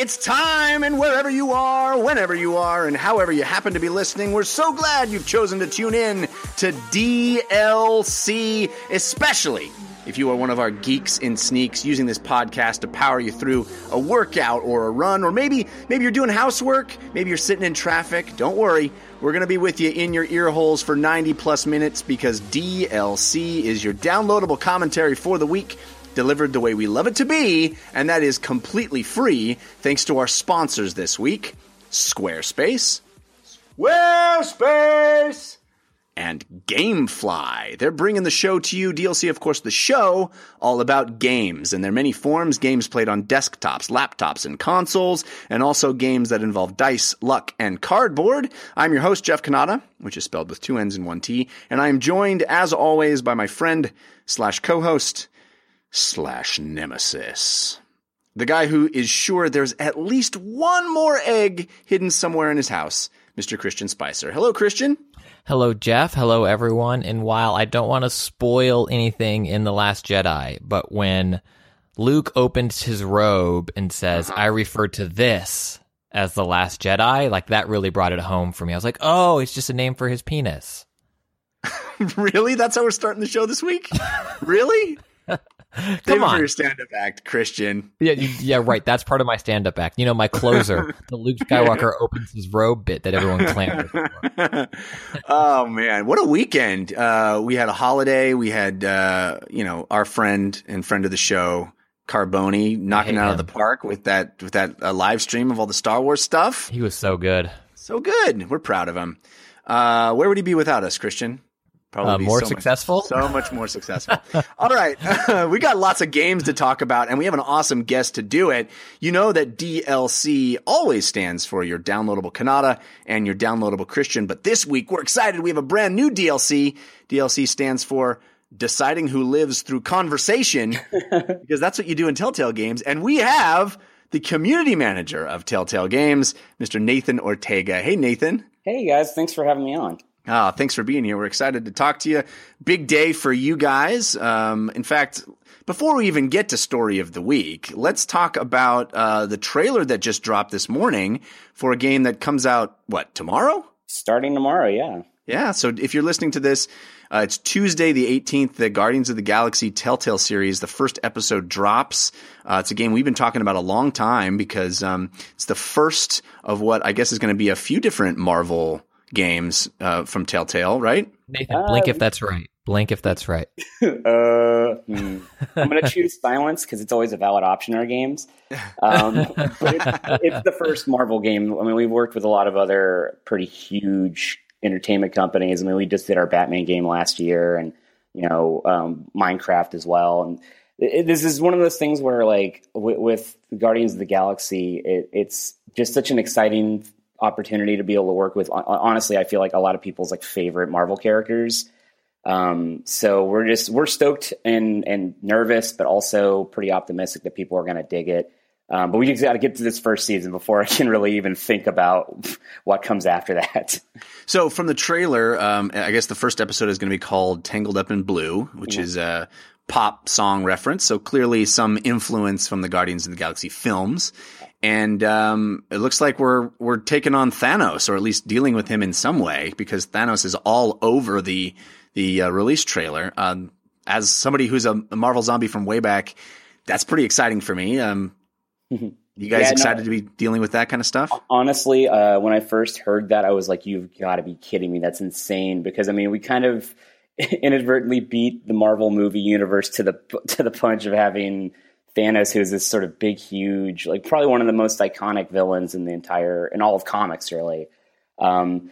It's time, and wherever you are, whenever you are, and however you happen to be listening, we're so glad you've chosen to tune in to DLC, especially if you are one of our geeks in sneaks using this podcast to power you through a workout or a run, or maybe maybe you're doing housework, maybe you're sitting in traffic. Don't worry, we're going to be with you in your ear holes for 90 plus minutes because DLC is your downloadable commentary for the week delivered the way we love it to be, and that is completely free thanks to our sponsors this week Squarespace, Squarespace, and Gamefly. They're bringing the show to you. DLC, of course, the show all about games and their many forms. Games played on desktops, laptops, and consoles, and also games that involve dice, luck, and cardboard. I'm your host, Jeff Cannata, which is spelled with two N's and one T, and I am joined, as always, by my friend slash co-host slash nemesis. The guy who is sure there's at least one more egg hidden somewhere in his house, Mr. Christian Spicer. Hello, Christian. Hello, Jeff. Hello, everyone. And while I don't want to spoil anything in The Last Jedi, but when Luke opens his robe and says, uh-huh. I refer to this as The Last Jedi, like that really brought it home for me. I was like, oh, it's just a name for his penis. really? That's how we're starting the show this week? really? Come Save on. for your stand-up act, Christian. Yeah, you, yeah, right. That's part of my stand-up act. You know, my closer, the Luke Skywalker opens his robe bit that everyone clamored for. oh man, what a weekend! Uh, we had a holiday. We had uh, you know our friend and friend of the show, Carboni, knocking out of the park with that with that uh, live stream of all the Star Wars stuff. He was so good. So good. We're proud of him. Uh, where would he be without us, Christian? Uh, more so much- successful? so much more successful. All right. we got lots of games to talk about, and we have an awesome guest to do it. You know that DLC always stands for your downloadable Cannata and your downloadable Christian, but this week we're excited. We have a brand new DLC. DLC stands for deciding who lives through conversation, because that's what you do in Telltale games. And we have the community manager of Telltale Games, Mr. Nathan Ortega. Hey, Nathan. Hey guys, thanks for having me on. Ah, thanks for being here. We're excited to talk to you. Big day for you guys. Um, in fact, before we even get to story of the week, let's talk about uh, the trailer that just dropped this morning for a game that comes out what tomorrow. Starting tomorrow, yeah. Yeah, so if you're listening to this, uh, it's Tuesday the 18th. The Guardians of the Galaxy Telltale series, the first episode drops. Uh, it's a game we've been talking about a long time because um, it's the first of what I guess is going to be a few different Marvel games uh, from Telltale, right? Nathan, blink if that's right. Blink if that's right. Uh, hmm. I'm going to choose silence because it's always a valid option in our games. Um, but it's, it's the first Marvel game. I mean, we've worked with a lot of other pretty huge entertainment companies. I mean, we just did our Batman game last year, and you know, um, Minecraft as well. And it, this is one of those things where, like, with, with Guardians of the Galaxy, it, it's just such an exciting opportunity to be able to work with. Honestly, I feel like a lot of people's like favorite Marvel characters. Um, so we're just we're stoked and and nervous, but also pretty optimistic that people are going to dig it. Um, but we just got to get to this first season before I can really even think about what comes after that. So from the trailer, um, I guess the first episode is going to be called "Tangled Up in Blue," which is a pop song reference. So clearly, some influence from the Guardians of the Galaxy films. And um, it looks like we're we're taking on Thanos, or at least dealing with him in some way, because Thanos is all over the the uh, release trailer. Um, as somebody who's a, Marvel zombie from way back, that's pretty exciting for me. Um, you guys Yeah, no. excited to be dealing with that kind of stuff? Honestly, uh, when I first heard that, I was like, "You've got to be kidding me! That's insane!" Because I mean, we kind of inadvertently beat the Marvel movie universe to the to the punch of having Thanos, who's this sort of big, huge, like probably one of the most iconic villains in the entire in all of comics, really. Um,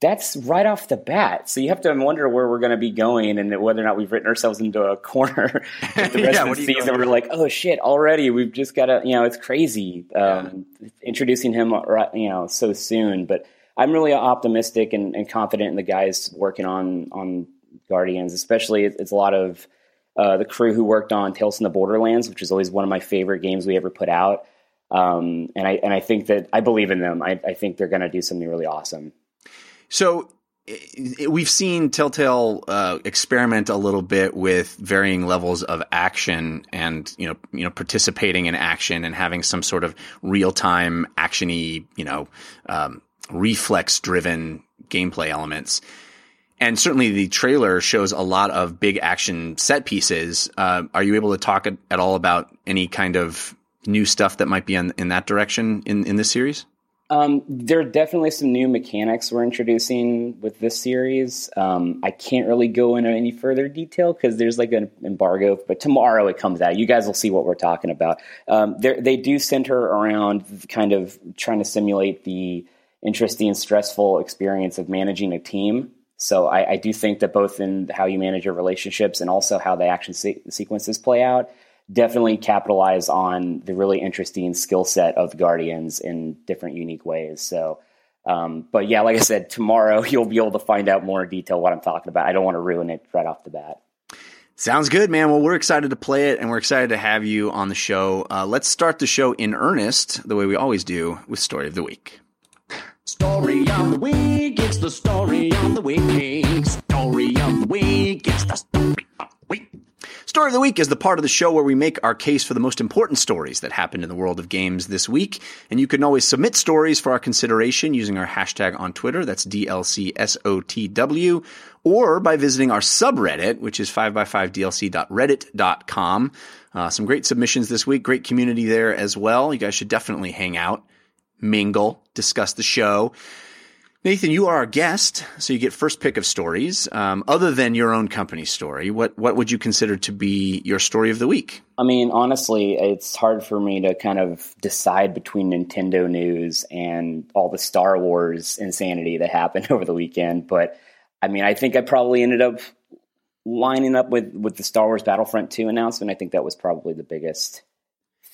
that's right off the bat. So you have to wonder where we're going to be going and whether or not we've written ourselves into a corner. with the rest Yeah, of the season, we're like, oh shit, already we've just got to, you know, it's crazy um, introducing him, right, you know, so soon. But I'm really optimistic and, and confident in the guys working on on Guardians, especially it's a lot of uh, the crew who worked on Tales from the Borderlands, which is always one of my favorite games we ever put out. Um, and I and I think that I believe in them. I, I think they're going to do something really awesome. So we've seen Telltale uh, experiment a little bit with varying levels of action and you know you know participating in action and having some sort of real time actiony you know um, reflex driven gameplay elements. And certainly the trailer shows a lot of big action set pieces. Uh, are you able to talk at, at all about any kind of new stuff that might be in, in that direction in, in this series? Um, there are definitely some new mechanics we're introducing with this series. Um, I can't really go into any further detail because there's like an embargo, but tomorrow it comes out. You guys will see what we're talking about. Um, they do center around kind of trying to simulate the interesting, stressful experience of managing a team. So I, I do think that both in how you manage your relationships and also how the action se- sequences play out, definitely capitalize on the really interesting skill set of Guardians in different unique ways. So, um, but yeah, like I said, tomorrow you'll be able to find out more detail what I'm talking about. I don't want to ruin it right off the bat. Sounds good, man. Well, we're excited to play it and we're excited to have you on the show. Uh, let's start the show in earnest, the way we always do with Story of the Week. Story of the Week, it's the story of the week. Story of the Week, it's the story of the week. Story of the Week is the part of the show where we make our case for the most important stories that happened in the world of games this week. And you can always submit stories for our consideration using our hashtag on Twitter. That's DLCSOTW. Or by visiting our subreddit, which is 5x5dlc.reddit.com. Uh, some great submissions this week. Great community there as well. You guys should definitely hang out, mingle, discuss the show. Nathan, you are our guest, so you get first pick of stories. Um, other than your own company story, what what would you consider to be your story of the week? I mean, honestly, it's hard for me to kind of decide between Nintendo news and all the Star Wars insanity that happened over the weekend. But I mean, I think I probably ended up lining up with with the Star Wars Battlefront 2 announcement. I think that was probably the biggest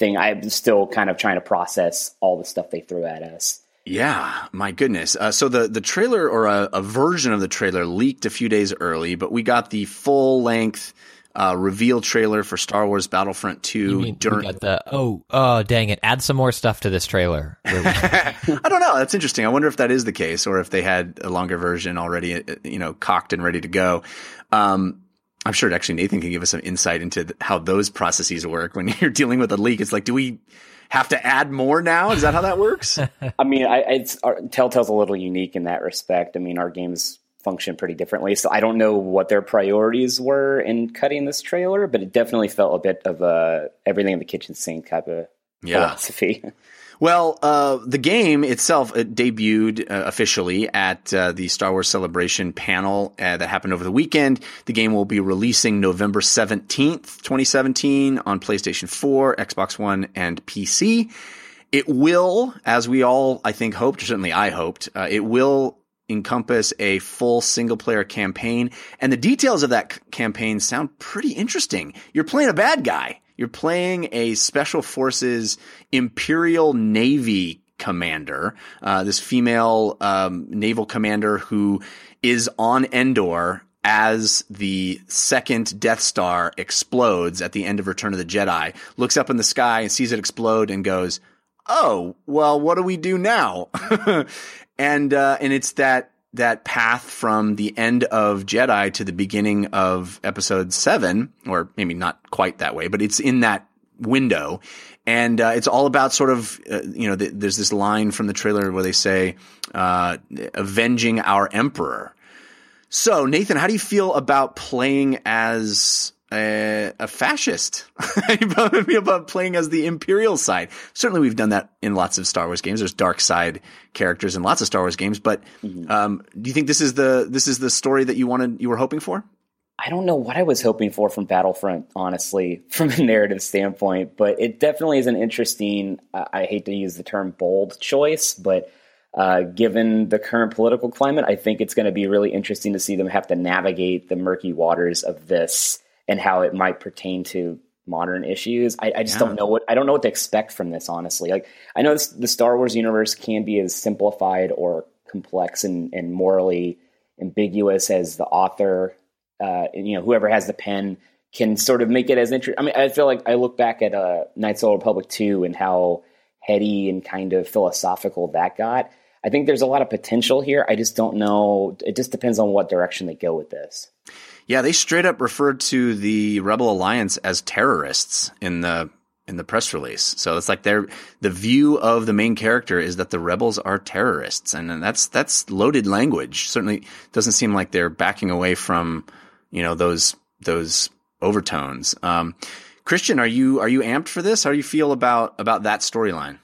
thing. I'm still kind of trying to process all the stuff they threw at us. Yeah, my goodness. Uh, so the the trailer or a, a, version of the trailer leaked a few days early, but we got the full length uh, reveal trailer for Star Wars Battlefront Two. during the oh oh dang it! Add some more stuff to this trailer. I don't know. That's interesting. I wonder if that is the case, or if they had a longer version already, uh, you know, cocked and ready to go. Um, I'm sure actually Nathan can give us some insight into how those processes work when you're dealing with a leak. It's like, do we have to add more now? Is that how that works? I mean, I, it's our, Telltale's a little unique in that respect. I mean, our games function pretty differently, so I don't know what their priorities were in cutting this trailer, but it definitely felt a bit of a everything in the kitchen sink type of yeah. philosophy. Well, uh, the game itself it debuted uh, officially at uh, the Star Wars Celebration panel uh, that happened over the weekend. The game will be releasing November 17th, 2017 on PlayStation 4, Xbox One, and PC. It will, as we all, I think, hoped, or certainly I hoped, uh, it will encompass a full single player campaign. And the details of that c- campaign sound pretty interesting. You're playing a bad guy. You're playing a special forces Imperial Navy commander, uh, this female um, naval commander who is on Endor as the second Death Star explodes at the end of Return of the Jedi, looks up in the sky and sees it explode and goes, "Oh, well, what do we do now?" and uh, and it's that that path from the end of Jedi to the beginning of episode seven, or maybe not quite that way, but it's in that window. And uh, it's all about sort of, uh, you know, th- there's this line from the trailer where they say, uh, avenging our emperor. So, Nathan, how do you feel about playing as a, fascist about playing as the imperial side. Certainly, we've done that in lots of Star Wars games. There's dark side characters in lots of Star Wars games. But mm-hmm. um, do you think this is the this is the story that you wanted you were hoping for? I don't know what I was hoping for from Battlefront, honestly, from a narrative standpoint. But it definitely is an interesting. Uh, I hate to use the term bold choice, but. Uh, given the current political climate, I think it's going to be really interesting to see them have to navigate the murky waters of this and how it might pertain to modern issues. I, I just yeah. don't know what I don't know what to expect from this. Honestly, like I know this, the Star Wars universe can be as simplified or complex and, and morally ambiguous as the author. Uh, and, you know, whoever has the pen can sort of make it as interesting. I mean, I feel like I look back at uh, Knights of the Republic two and how heady and kind of philosophical that got. I think there's a lot of potential here. I just don't know. It just depends on what direction they go with this. Yeah, they straight up referred to the Rebel Alliance as terrorists in the in the press release. So it's like they're the view of the main character is that the rebels are terrorists, and that's that's loaded language. Certainly doesn't seem like they're backing away from you know those those overtones. Um, Christian, are you are you amped for this? How do you feel about about that storyline?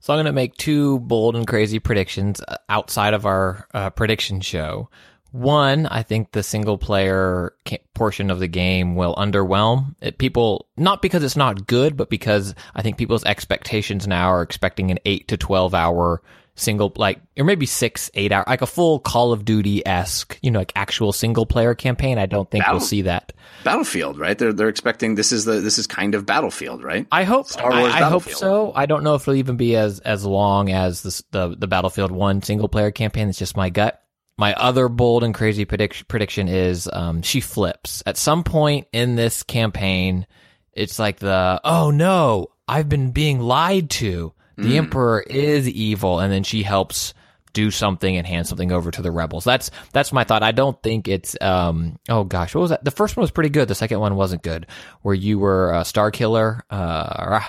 So I'm going to make two bold and crazy predictions uh, outside of our uh, prediction show. One, I think the single player portion of the game will underwhelm it, people, not because it's not good, but because I think people's expectations now are expecting an 8 to 12 hour single, like, or maybe six, eight hour, like a full Call of Duty esque, you know, like actual single player campaign. I don't think Battle, we'll see that. Battlefield, right? They're, they're expecting this is the, this is kind of Battlefield, right? I hope, Star Wars I, I hope so. I don't know if it'll even be as, as long as this, the, the Battlefield 1 single player campaign. It's just my gut my other bold and crazy predict- prediction is um, she flips at some point in this campaign. It's like the oh no, I've been being lied to. The mm. emperor is evil, and then she helps do something and hand something over to the rebels. That's that's my thought. I don't think it's um oh gosh, what was that? The first one was pretty good. The second one wasn't good. Where you were a star killer. Uh,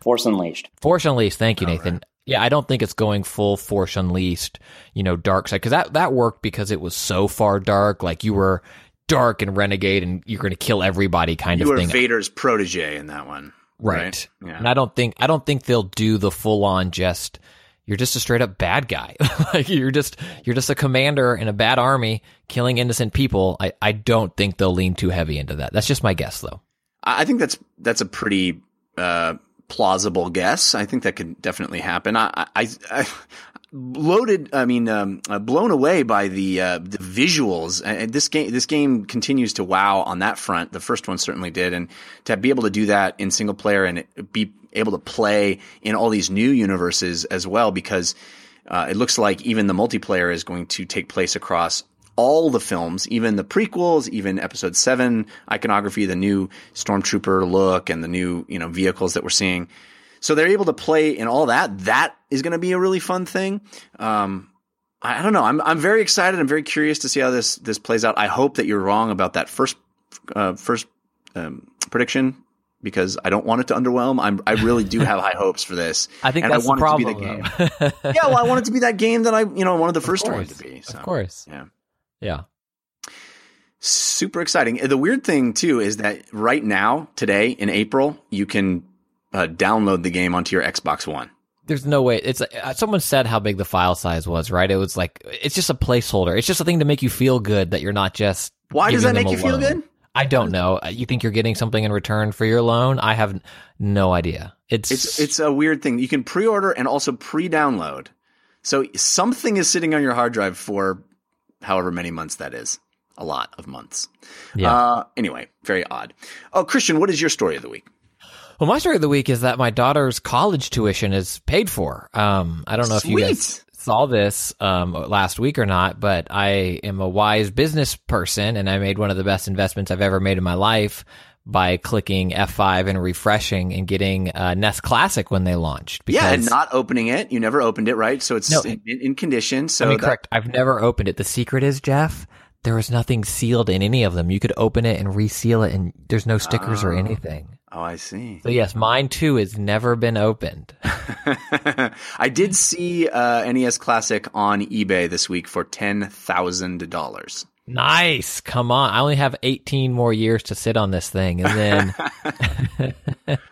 Force Unleashed. Force Unleashed. Thank you, Nathan. Right. Yeah, I don't think it's going full Force Unleashed, you know, dark side because that that worked because it was so far dark. Like you were dark and renegade, and you're going to kill everybody, kind you of thing. You were Vader's protege in that one, right? right? Yeah. And I don't think I don't think they'll do the full on just you're just a straight up bad guy. like you're just you're just a commander in a bad army killing innocent people. I I don't think they'll lean too heavy into that. That's just my guess, though. I think that's that's a pretty. Uh, plausible guess. I think that could definitely happen. I, I, I loaded. I mean, um, uh, blown away by the uh, the visuals. And this game, this game continues to wow on that front. The first one certainly did, and to be able to do that in single player and be able to play in all these new universes as well, because uh, it looks like even the multiplayer is going to take place across all the films, even the prequels, even episode seven iconography, the new stormtrooper look and the new, you know, vehicles that we're seeing. So they're able to play in all that. That is going to be a really fun thing. Um, I, I, don't know. I'm, I'm very excited. I'm very curious to see how this, this plays out. I hope that you're wrong about that first, uh, first, um, prediction because I don't want it to underwhelm. I'm, I really do have high hopes for this. I think and that's I want the problem, it to be the game. yeah, well, I want it to be that game that I, you know, I wanted the first one to be. So, of course. Yeah. Yeah. Super exciting. The weird thing too is that right now, today in April, you can uh, download the game onto your Xbox One. There's no way. It's uh, someone said how big the file size was, right? It was like it's just a placeholder. It's just a thing to make you feel good that you're not just. Why does that make you feel good? I don't know. Uh, you think you're getting something in return for your loan? I have no idea. It's it's it's a weird thing. You can pre-order and also pre-download. So something is sitting on your hard drive for however many months that is. A lot of months. Yeah. Uh, anyway, very odd. Oh, Christian, what is your story of the week? Well, my story of the week is that my daughter's college tuition is paid for. Um, I don't know Sweet. if you guys saw this um, last week or not, but I am a wise business person and I made one of the best investments I've ever made in my life by clicking F5 and refreshing and getting uh, NES Classic when they launched. Because, yeah, and not opening it. You never opened it, right? So it's no, in, in, condition. So I mean, that, correct. I've never opened it. The secret is, Jeff, there was nothing sealed in any of them. You could open it and reseal it, and there's no stickers or anything. Oh, I see. So yes, mine too has never been opened. I did see uh, NES Classic on eBay this week for ten thousand dollars. Nice. Come on. I only have 18 more years to sit on this thing. And then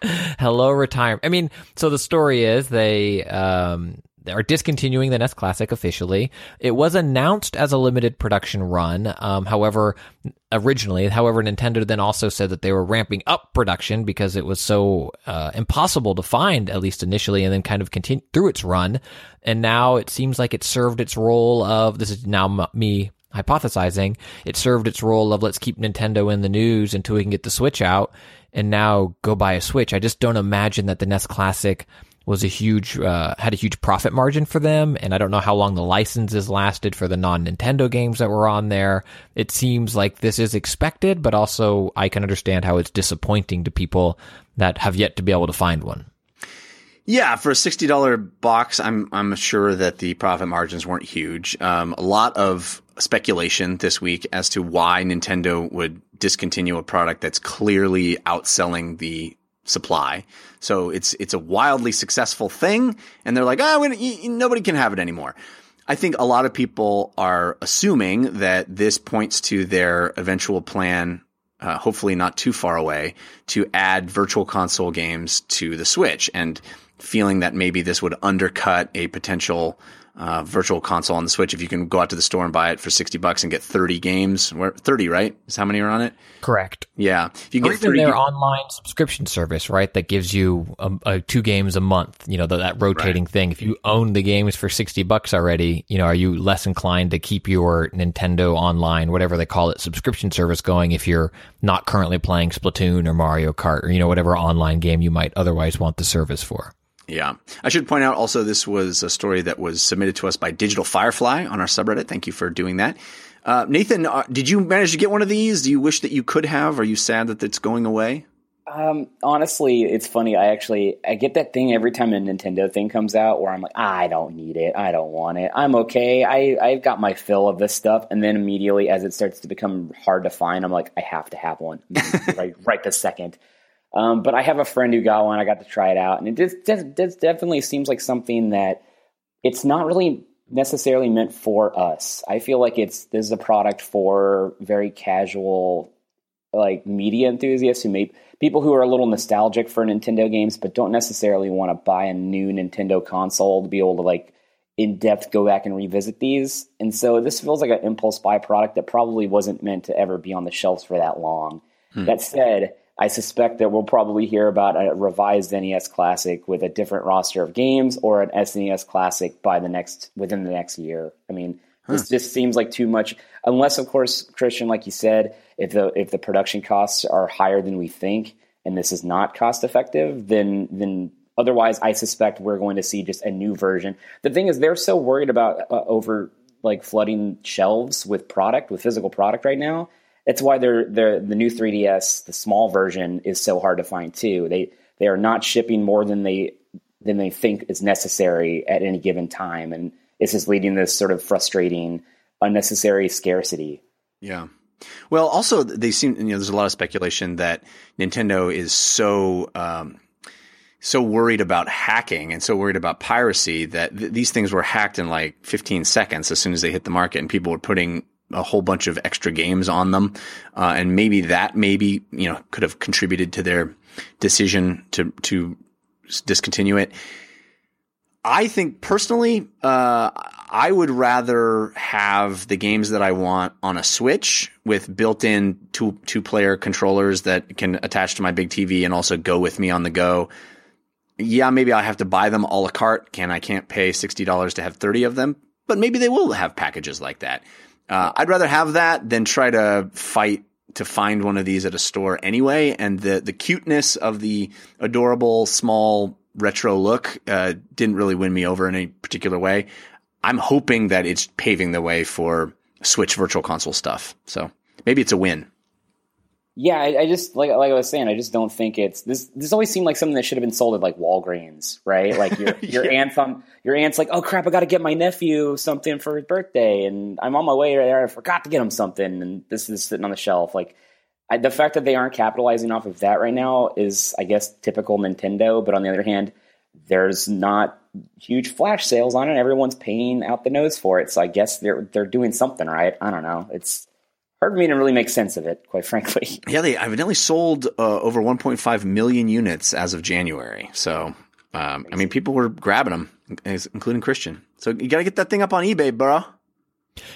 hello retirement. I mean, so the story is they, um, are discontinuing the NES Classic officially. It was announced as a limited production run. Um, however, originally, however, Nintendo then also said that they were ramping up production because it was so uh, impossible to find, at least initially, and then kind of continue through its run. And now it seems like it served its role of this is now m- me hypothesizing, it served its role of let's keep Nintendo in the news until we can get the Switch out and now go buy a Switch. I just don't imagine that the NES Classic was a huge, uh, had a huge profit margin for them. And I don't know how long the licenses lasted for the non Nintendo games that were on there. It seems like this is expected, but also I can understand how it's disappointing to people that have yet to be able to find one. Yeah, for a sixty dollar box, I'm I'm sure that the profit margins weren't huge. Um, a lot of speculation this week as to why Nintendo would discontinue a product that's clearly outselling the supply. So it's it's a wildly successful thing, and they're like, oh, nobody can have it anymore. I think a lot of people are assuming that this points to their eventual plan, uh, hopefully not too far away, to add virtual console games to the Switch, and feeling that maybe this would undercut a potential uh, virtual console on the Switch. If you can go out to the store and buy it for sixty bucks and get thirty games, thirty right is how many are on it? Correct. Yeah, if you get thirty, their online subscription service, right? That gives you a, a two games a month. You know the, that rotating right. thing. If you own the games for sixty bucks already, you know, are you less inclined to keep your Nintendo Online, whatever they call it, subscription service going if you're not currently playing Splatoon or Mario Kart or you know whatever online game you might otherwise want the service for? Yeah. I should point out also this was a story that was submitted to us by Digital Firefly on our subreddit. Thank you for doing that. Uh, Nathan, uh, did you manage to get one of these? Do you wish that you could have? Are you sad that it's going away? Um, honestly, it's funny. I actually I get that thing every time a Nintendo thing comes out where I'm like, I don't need it. I don't want it. I'm okay. I I've got my fill of this stuff. And then immediately, as it starts to become hard to find, I'm like, I have to have one right right this second. Um, but I have a friend who got one. I got to try it out, and it just, just, just definitely seems like something that it's not really necessarily meant for us. I feel like it's this is a product for very casual, like media enthusiasts who may people who are a little nostalgic for Nintendo games, but don't necessarily want to buy a new Nintendo console to be able to like in depth go back and revisit these. And so this feels like an impulse buy product that probably wasn't meant to ever be on the shelves for that long. Hmm. That said I suspect that we'll probably hear about a revised NES Classic with a different roster of games or an SNES Classic by the next within the next year. I mean, huh. this just seems like too much. Unless, of course, Christian, like you said, if the if the production costs are higher than we think, and this is not cost effective, then then otherwise, I suspect we're going to see just a new version. The thing is, they're so worried about uh, over like flooding shelves with product with physical product right now that's why they're, they're, the new 3DS, the small version, is so hard to find too. They they are not shipping more than they than they think is necessary at any given time, and this is leading to this sort of frustrating, unnecessary scarcity. Yeah. Well, also they seem you know there's a lot of speculation that Nintendo is so um, so worried about hacking and so worried about piracy that th- these things were hacked in like 15 seconds as soon as they hit the market, and people were putting a whole bunch of extra games on them, uh, and maybe that maybe you know could have contributed to their decision to to discontinue it. I think personally, uh, I would rather have the games that I want on a Switch with built-in two two player controllers that can attach to my big TV and also go with me on the go. Yeah, maybe I have to buy them a la carte. Can I can't pay sixty dollars to have thirty of them, but maybe they will have packages like that. Uh, I'd rather have that than try to fight to find one of these at a store anyway. And the the cuteness of the adorable small retro look uh, didn't really win me over in any particular way. I'm hoping that it's paving the way for Switch Virtual Console stuff. So maybe it's a win. Yeah, I, I, just like like I was saying, I just don't think it's this. This always seemed like something that should have been sold at like Walgreens, right? Like your your yeah. aunt from your aunt's like, oh crap, I got to get my nephew something for his birthday, and I'm on my way there. I forgot to get him something, and this is sitting on the shelf. Like I, the fact that they aren't capitalizing off of that right now is, I guess, typical Nintendo. But on the other hand, there's not huge flash sales on it. Everyone's paying out the nose for it, so I guess they're they're doing something right. I don't know. It's hard for me to really make sense of it, quite frankly. Yeah, they evidently sold uh, over 1.5 million units as of January. So, um, I mean, people were grabbing them, including Christian. So you got to get that thing up on eBay, bro.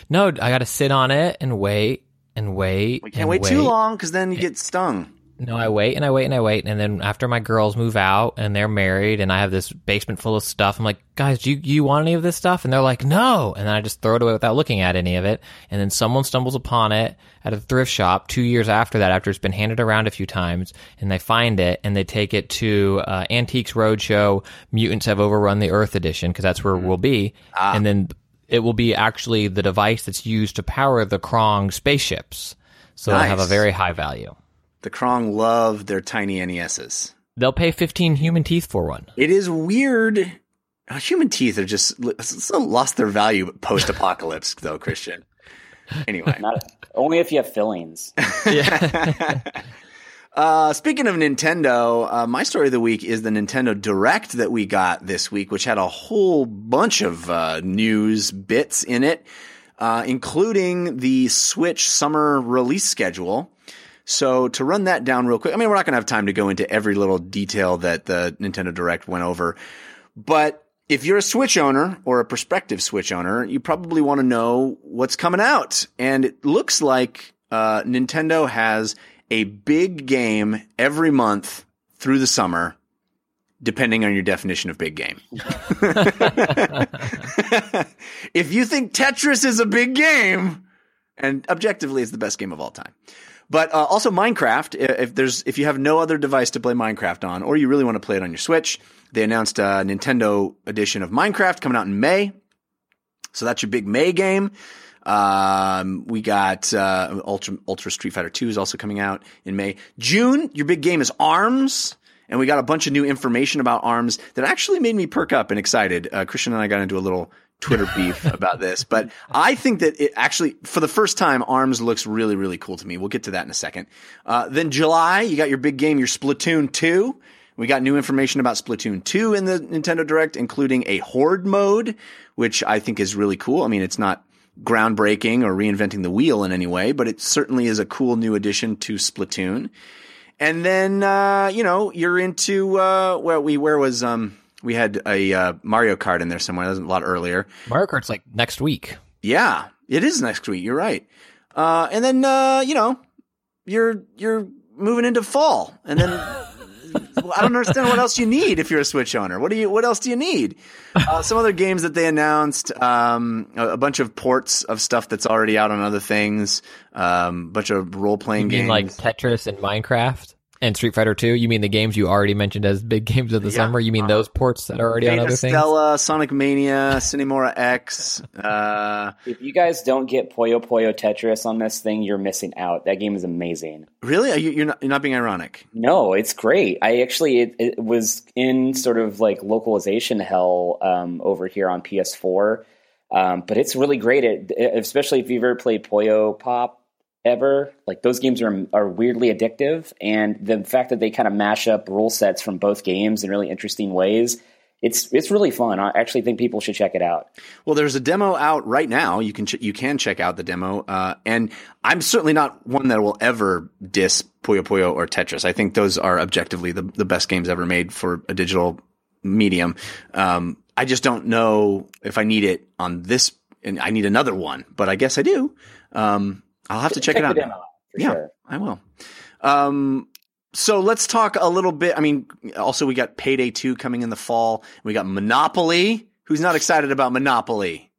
No, I got to sit on it and wait and wait. We can't wait, wait, too long because then you get stung. No, I wait and I wait and I wait, and then after my girls move out and they're married, and I have this basement full of stuff, I'm like, guys, do you, you want any of this stuff? And they're like, no, and then I just throw it away without looking at any of it, and then someone stumbles upon it at a thrift shop two years after that, after it's been handed around a few times, and they find it and they take it to uh, Antiques Roadshow. Mutants have overrun the Earth edition because that's where we'll be, ah. and then it will be actually the device that's used to power the Krong spaceships. So nice. they have a very high value the Krong love their tiny NESs. They'll pay 15 human teeth for one. It is weird. Uh, human teeth are just so lost their value post apocalypse, though, Christian. Anyway. Not, only if you have fillings. Uh, speaking of Nintendo, uh, my story of the week is the Nintendo Direct that we got this week, which had a whole bunch of uh, news bits in it, uh, including the Switch summer release schedule. So to run that down real quick, I mean, we're not going to have time to go into every little detail that the Nintendo Direct went over, but if you're a Switch owner or a prospective Switch owner, you probably want to know what's coming out. And it looks like uh, Nintendo has a big game every month through the summer, depending on your definition of big game. if you think Tetris is a big game, and objectively it's the best game of all time. But uh, also Minecraft. If there's if you have no other device to play Minecraft on, or you really want to play it on your Switch, they announced a Nintendo edition of Minecraft coming out in May. So that's your big May game. Um, we got uh, Ultra Ultra Street Fighter Two is also coming out in May. June, your big game is Arms, and we got a bunch of new information about Arms that actually made me perk up and excited. Uh, Christian and I got into a little Twitter beef about this, but I think that it actually, for the first time, Arms looks really, really cool to me. We'll get to that in a second. Uh, then July, you got your big game, your Splatoon 2. We got new information about Splatoon 2 in the Nintendo Direct, including a Horde mode, which I think is really cool. I mean, it's not groundbreaking or reinventing the wheel in any way, but it certainly is a cool new addition to Splatoon. And then, uh, you know, you're into, uh, where we, where was, um, we had a, uh, Mario Kart in there somewhere. That was a lot earlier. Mario Kart's like next week. Yeah, it is next week. You're right. Uh, and then, uh, you know, you're, you're moving into fall and then I don't understand what else you need if you're a Switch owner. What do you? What else do you need? Uh, some other games that they announced, um, a, a, bunch of ports of stuff that's already out on other things, a um, bunch of role playing games like Tetris and Minecraft and Street Fighter 2. You mean the games you already mentioned as big games of the yeah. summer? You mean those ports that are already Data on other Stella, things? Sonic Mania, Sine Mora EX. Uh, if you guys don't get Puyo Puyo Tetris on this thing, you're missing out. That game is amazing. Really? Are you, you're not you're not being ironic? No, it's great. I actually it, it was in sort of like localization hell um, over here on PS4. Um, but it's really great, it, especially if you've ever played Puyo Pop ever. Like those games are are weirdly addictive, and the fact that they kind of mash up rule sets from both games in really interesting ways. It's it's really fun. I actually think people should check it out. Well, there's a demo out right now. You can ch- you can check out the demo, uh, and I'm certainly not one that will ever diss Puyo Puyo or Tetris. I think those are objectively the the best games ever made for a digital medium. Um, I just don't know if I need it on this, and I need another one, but I guess I do. Um, I'll have to check, check it out. It yeah, sure. I will. Um, so let's talk a little bit. I mean, also we got Payday 2 coming in the fall. We got Monopoly. Who's not excited about Monopoly?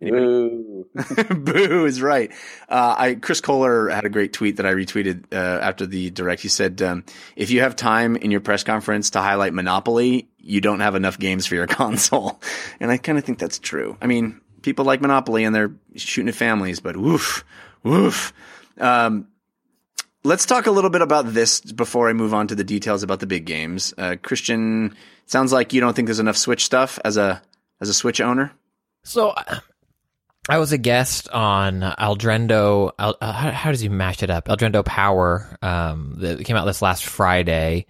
Boo. Boo is right. Uh, I Chris Kohler had a great tweet that I retweeted uh, after the direct. He said, um, "If you have time in your press conference to highlight Monopoly, you don't have enough games for your console." And I kind of think that's true. I mean, people like Monopoly and they're shooting at families, but woof, woof. Um, let's talk a little bit about this before I move on to the details about the big games. Uh, Christian, sounds like you don't think there's enough Switch stuff as a as a Switch owner. So. I was a guest on Aldrendo. Uh, how, how, does he mash it up? Aldrendo Power. Um, that came out this last Friday.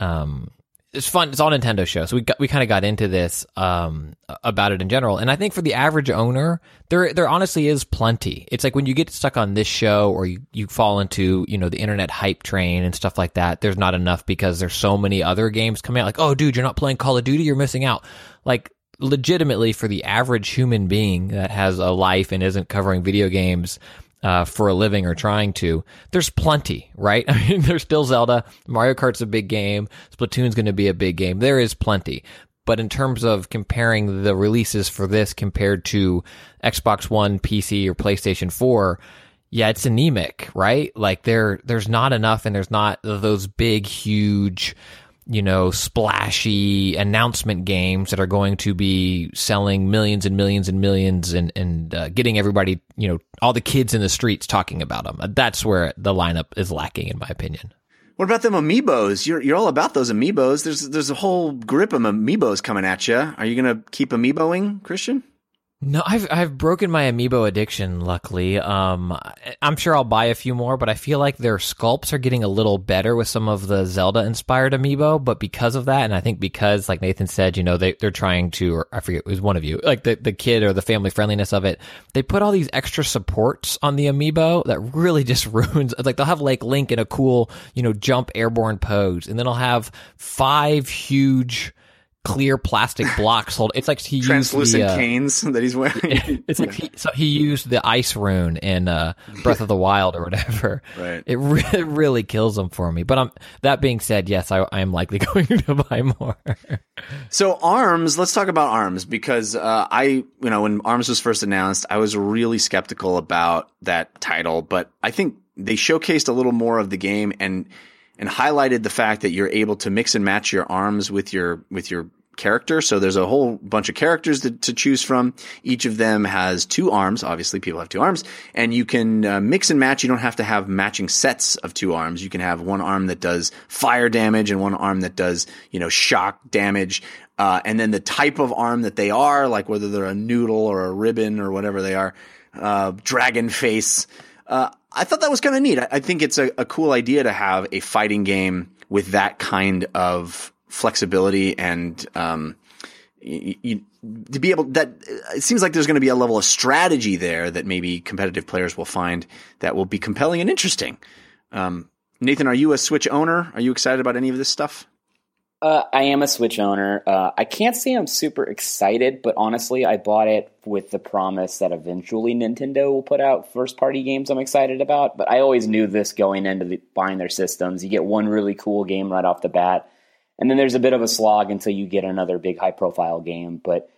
Um, it's fun. It's all Nintendo show, so we got, we kind of got into this um, about it in general. And I think for the average owner, there there honestly is plenty. It's like when you get stuck on this show, or you you fall into you know the internet hype train and stuff like that. There's not enough because there's so many other games coming out. Like, oh, dude, you're not playing Call of Duty, you're missing out. Like legitimately for the average human being that has a life and isn't covering video games uh, for a living or trying to, there's plenty, right? I mean, there's still Zelda. Mario Kart's a big game. Splatoon's going to be a big game. There is plenty. But in terms of comparing the releases for this compared to Xbox One, PC, or PlayStation 4, yeah, it's anemic, right? Like there, there's not enough and there's not those big, huge, you know, splashy announcement games that are going to be selling millions and millions and millions and, and uh, getting everybody, you know, all the kids in the streets talking about them. That's where the lineup is lacking, in my opinion. What about them amiibos? You're you're all about those amiibos. There's there's a whole grip of amiibos coming at you. Are you gonna keep amiiboing, Christian? No, I've I've broken my amiibo addiction. Luckily, um, I'm sure I'll buy a few more, but I feel like their sculpts are getting a little better with some of the Zelda inspired amiibo. But because of that, and I think because, like Nathan said, you know, they they're trying to, or I forget, it was one of you, like the the kid or the family friendliness of it. They put all these extra supports on the amiibo that really just ruins. Like they'll have like Link in a cool, you know, jump airborne pose, and then I'll have five huge clear plastic blocks hold. It's like he translucent used the, uh, canes that he's wearing. it's like he, so he used the ice rune in uh, Breath of the Wild or whatever. Right. It, re- it really kills him for me. But um, that being said, yes, I, I am likely going to buy more. so Arms, let's talk about Arms because uh, I, you know, when Arms was first announced, I was really skeptical about that title, but I think they showcased a little more of the game and and highlighted the fact that you're able to mix and match your arms with your with your character. So there's a whole bunch of characters to, to choose from. Each of them has two arms. Obviously, people have two arms, and you can uh, mix and match. You don't have to have matching sets of two arms. You can have one arm that does fire damage and one arm that does you know shock damage. Uh, and then the type of arm that they are, like whether they're a noodle or a ribbon or whatever they are, uh, dragon face. Uh, I thought that was kind of neat. I, I think it's a, a cool idea to have a fighting game with that kind of flexibility and um, to be able that it seems like there's going to be a level of strategy there that maybe competitive players will find that will be compelling and interesting. Um, Nathan, are you a Switch owner? Are you excited about any of this stuff? Uh, I am a Switch owner. Uh, I can't say I'm super excited, but honestly, I bought it with the promise that eventually Nintendo will put out first party games I'm excited about. But I always knew this going into the, buying their systems. You get one really cool game right off the bat, and then there's a bit of a slog until you get another big high profile game. But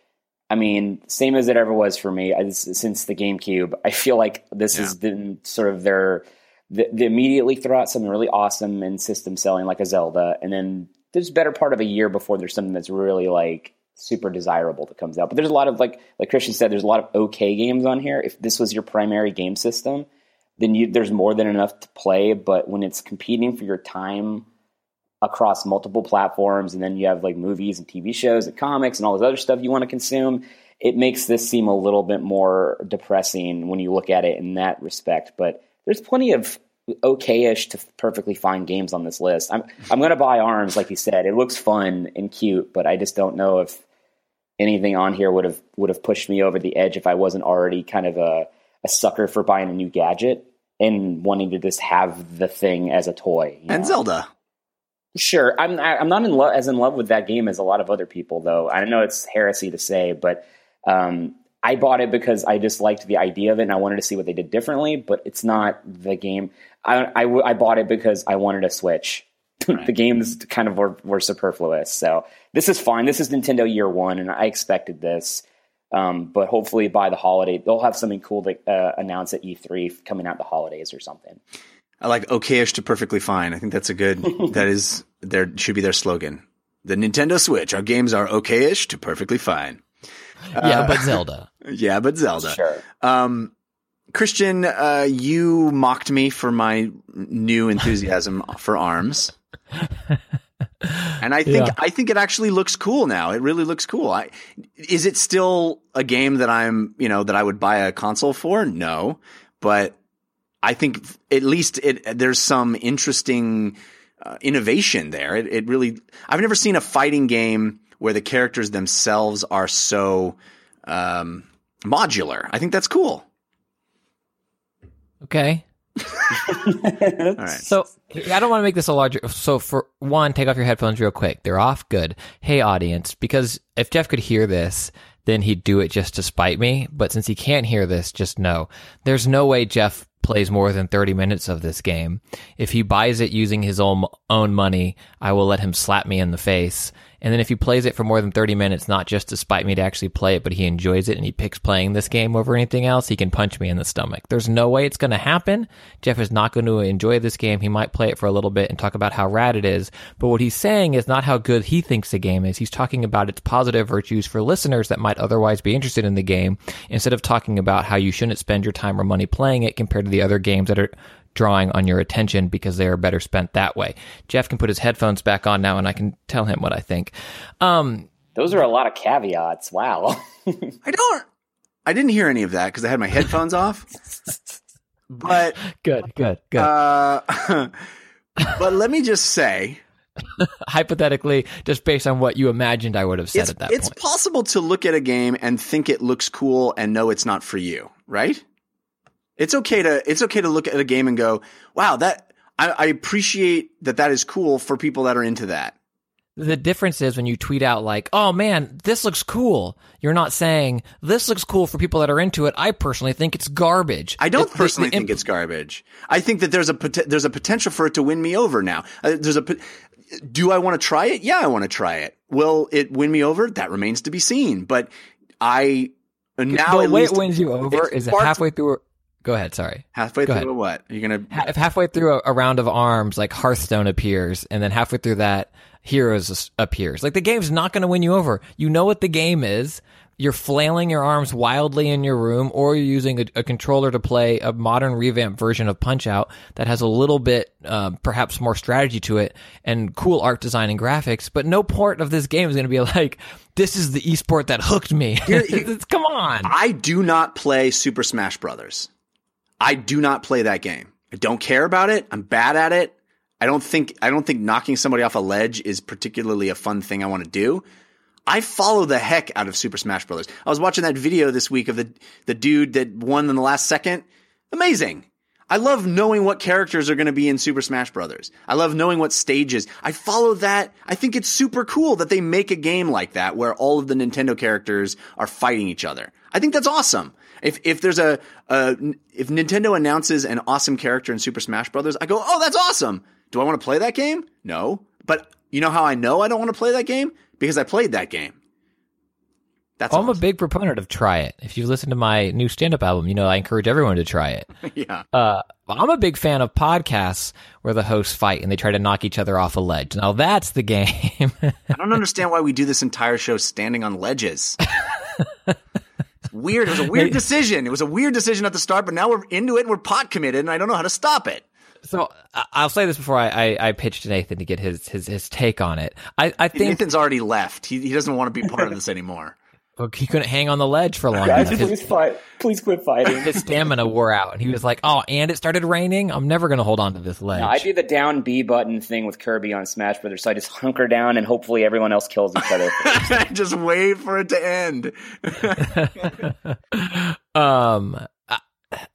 I mean, same as it ever was for me I, since the GameCube. I feel like this yeah. has been sort of their. They immediately throw out something really awesome in system selling, like a Zelda, and then there's better part of a year before there's something that's really like super desirable that comes out. But there's a lot of like like Christian said, there's a lot of okay games on here. If this was your primary game system, then you there's more than enough to play. But when it's competing for your time across multiple platforms, and then you have like movies and TV shows and comics and all this other stuff you want to consume, it makes this seem a little bit more depressing when you look at it in that respect. But there's plenty of okay-ish to perfectly fine games on this list. I'm I'm going to buy Arms, like you said. It looks fun and cute, but I just don't know if anything on here would have would have pushed me over the edge if I wasn't already kind of a, a sucker for buying a new gadget and wanting to just have the thing as a toy. And know? Zelda. Sure, I'm I'm not in love as in love with that game as a lot of other people, though. I know it's heresy to say, but um, I bought it because I just liked the idea of it and I wanted to see what they did differently. But it's not the game. I, I, I bought it because I wanted a Switch. Right. the games kind of were, were superfluous. So this is fine. This is Nintendo Year One, and I expected this. Um, but hopefully by the holiday, they'll have something cool to uh, announce at E3 coming out the holidays or something. I like okayish to perfectly fine. I think that's a good. that is there should be their slogan. The Nintendo Switch. Our games are okayish to perfectly fine. Yeah, uh, but Zelda. Yeah, but Zelda. Sure. Um, Christian, uh, you mocked me for my new enthusiasm for arms. And I think yeah. I think it actually looks cool now. It really looks cool. I, is it still a game that I'm, you know, that I would buy a console for? No, but I think at least it there's some interesting uh, innovation there. It, it really I've never seen a fighting game where the characters themselves are so um, modular. I think that's cool. Okay. All right. So I don't want to make this a larger. So for one, take off your headphones real quick. They're off. Good. Hey, audience, because if Jeff could hear this, then he'd do it just to spite me. But since he can't hear this, just know there's no way Jeff plays more than 30 minutes of this game. If he buys it using his own own money, I will let him slap me in the face and then if he plays it for more than 30 minutes, not just to spite me to actually play it, but he enjoys it and he picks playing this game over anything else, he can punch me in the stomach. There's no way it's going to happen. Jeff is not going to enjoy this game. He might play it for a little bit and talk about how rad it is. But what he's saying is not how good he thinks the game is. He's talking about its positive virtues for listeners that might otherwise be interested in the game instead of talking about how you shouldn't spend your time or money playing it compared to the other games that are drawing on your attention because they are better spent that way. Jeff can put his headphones back on now and I can tell him what I think. Um, Those are a lot of caveats. Wow. I don't. I didn't hear any of that because I had my headphones off. But good, good, good. uh, but let me just say, Hypothetically, just based on what you imagined I would have said it's, at that it's point. possible to look at a game and think it looks cool and know it's not for you, right? It's okay to it's okay to look at a game and go, "Wow, that I, I appreciate that that is cool for people that are into that." The difference is when you tweet out like, "Oh man, this looks cool." You're not saying this looks cool for people that are into it. I personally think it's garbage. I don't It- personally the think imp- it's garbage. I think that there's a pot- there's a potential for it to win me over now. Uh, there's a do I want to try it? Yeah, I want to try it. Will it win me over? That remains to be seen. But I now the way least it wins you over is sparked- halfway through. Go ahead. Sorry. halfway Go through what? Are you gonna? Ha- If halfway through a, a round of arms, like Hearthstone appears, and then halfway through that, Heroes appears. Like the game's not going to win you over. You know what the game is. You're flailing your arms wildly in your room, or you're using a, a controller to play a modern revamped version of Punch Out that has a little bit, um, perhaps more strategy to it and cool art design and graphics. But no part of this game is going to be like, this is the esport that hooked me. Come on. I do not play Super Smash Brothers. I do not play that game. I don't care about it. I'm bad at it. I don't think I don't think knocking somebody off a ledge is particularly a fun thing I want to do. I follow the heck out of Super Smash Brothers. I was watching that video this week of the the dude that won in the last second. Amazing. I love knowing what characters are going to be in Super Smash Brothers. I love knowing what stages. I follow that. I think it's super cool that they make a game like that where all of the Nintendo characters are fighting each other. I think that's awesome. If if there's a, a if Nintendo announces an awesome character in Super Smash Brothers, I go, "Oh, that's awesome." Do I want to play that game? No. But you know how I know I don't want to play that game? Because I played that game. That's I'm a big proponent of try it. If you listen to my new stand up album, you know I encourage everyone to try it. yeah. Uh, I'm a big fan of podcasts where the hosts fight and they try to knock each other off a ledge. Now that's the game. I don't understand why we do this entire show standing on ledges. Weird. It was a weird decision. It was a weird decision at the start, but now we're into it and we're pot committed, and I don't know how to stop it. so I'll say this before I, I, I pitch to Nathan to get his, his, his take on it. I, I think Nathan's already left. He, he doesn't want to be part of this anymore. Well, he couldn't hang on the ledge for long Guys, enough. please His, fight. Please quit fighting. his stamina wore out and he was like, oh, and it started raining? I'm never going to hold on to this ledge. No, I do the down B button thing with Kirby on Smash Brothers, so I just hunker down and hopefully everyone else kills each other. Just wait for it to end. um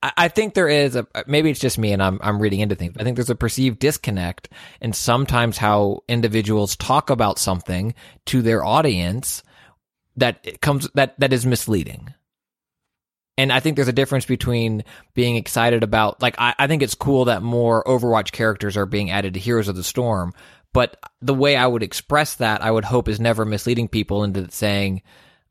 I, I think there is a maybe it's just me and I'm I'm reading into things. I think there's a perceived disconnect and sometimes how individuals talk about something to their audience that comes that that is misleading. And I think there's a difference between being excited about like I, I think it's cool that more Overwatch characters are being added to Heroes of the Storm, but the way I would express that I would hope is never misleading people into saying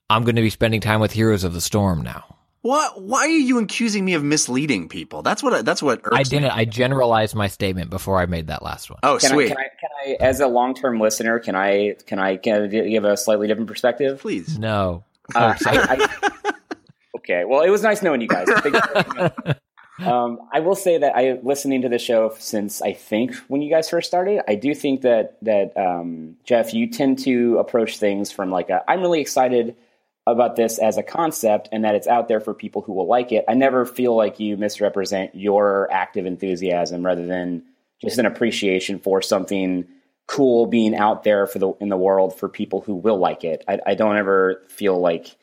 I'm going to be spending time with Heroes of the Storm now. What? Why are you accusing me of misleading people? That's what. That's what. Irks I didn't. I generalized my statement before I made that last one. Oh, Can I, sweet. can I, can I, as a long-term listener, can I, can I, can I give a slightly different perspective? Please. No. Uh, I, I, okay. Well, it was nice knowing you guys. um, I will say that I listening to the show since I think when you guys first started. I do think that that um, Jeff, you tend to approach things from like a, I'm really excited about this as a concept and that it's out there for people who will like it. I never feel like you misrepresent your active enthusiasm rather than just an appreciation for something cool being out there for the in the world for people who will like it. I, I don't ever feel like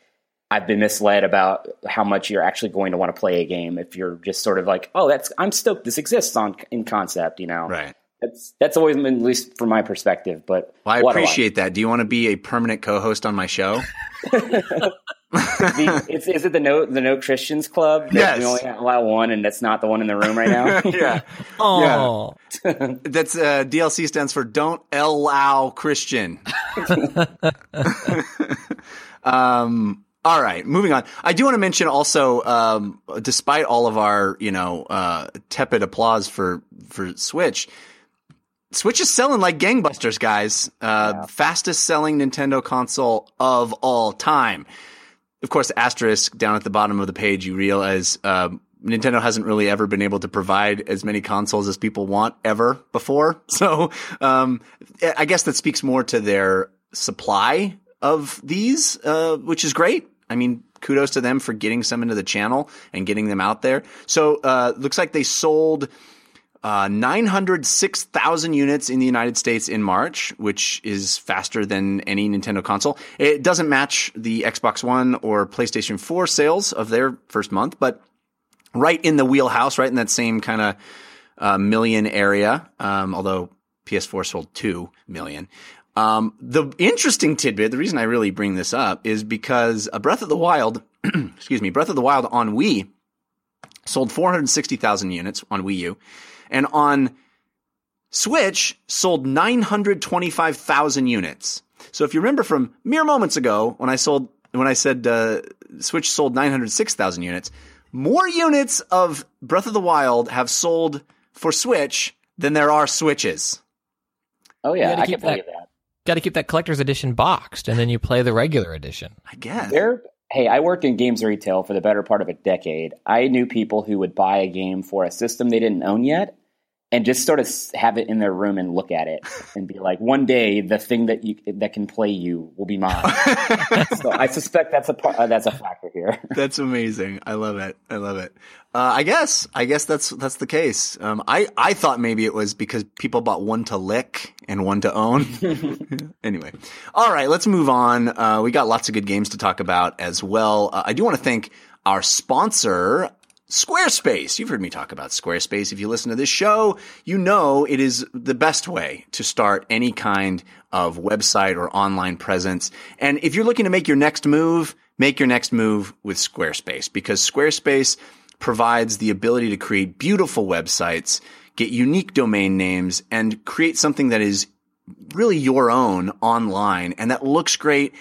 I've been misled about how much you're actually going to want to play a game if you're just sort of like, oh, that's I'm stoked this exists on in concept, you know. Right. That's that's always been at least from my perspective. But Well, I what do appreciate that. Do you want to be a permanent co-host on my show? The- it's, is it the no the no Christians club? that Yes. We only allow one, and that's not the one in the room right now. yeah. Oh, That's uh, DLC stands for Don't Allow Christian. um, all right, moving on. I do want to mention also, um, despite all of our you know uh, tepid applause for for Switch, Switch is selling like gangbusters, guys. Uh, Fastest selling Nintendo console of all time. Of course, asterisk down at the bottom of the page, you realize um, Nintendo hasn't really ever been able to provide as many consoles as people want ever before. So, um, I guess that speaks more to their supply of these, uh, which is great. I mean, kudos to them for getting some into the channel and getting them out there. So, uh, looks like they sold, uh, 906,000 units in the United States in March, which is faster than any Nintendo console. It doesn't match the Xbox One or PlayStation 4 sales of their first month, but right in the wheelhouse, right in that same kind of uh, million area. Um, although PS4 sold two million. Um, the interesting tidbit, the reason I really bring this up is because a Breath of the Wild, excuse me, Breath of the Wild on Wii sold 460,000 units on Wii U, and on Switch sold 925,000 units. So if you remember from mere moments ago when I sold when I said uh, Switch sold 906,000 units, more units of Breath of the Wild have sold for Switch than there are Switches. Oh yeah, I can believe that- that. Got to keep that collector's edition boxed, and then you play the regular edition. I guess. There, hey, I worked in games retail for the better part of a decade. I knew people who would buy a game for a system they didn't own yet, and just sort of have it in their room and look at it and be like, one day the thing that you that can play you will be mine. so I suspect that's a part, uh, that's a factor here. That's amazing. I love it. I love it. Uh, I guess. I guess that's that's the case. Um, I I thought maybe it was because people bought one to lick and one to own. anyway, all right. Let's move on. Uh, we got lots of good games to talk about as well. Uh, I do want to thank our sponsor. Squarespace. You've heard me talk about Squarespace. If you listen to this show, you know it is the best way to start any kind of website or online presence. And if you're looking to make your next move, make your next move with Squarespace because Squarespace provides the ability to create beautiful websites, get unique domain names, and create something that is really your own online and that looks great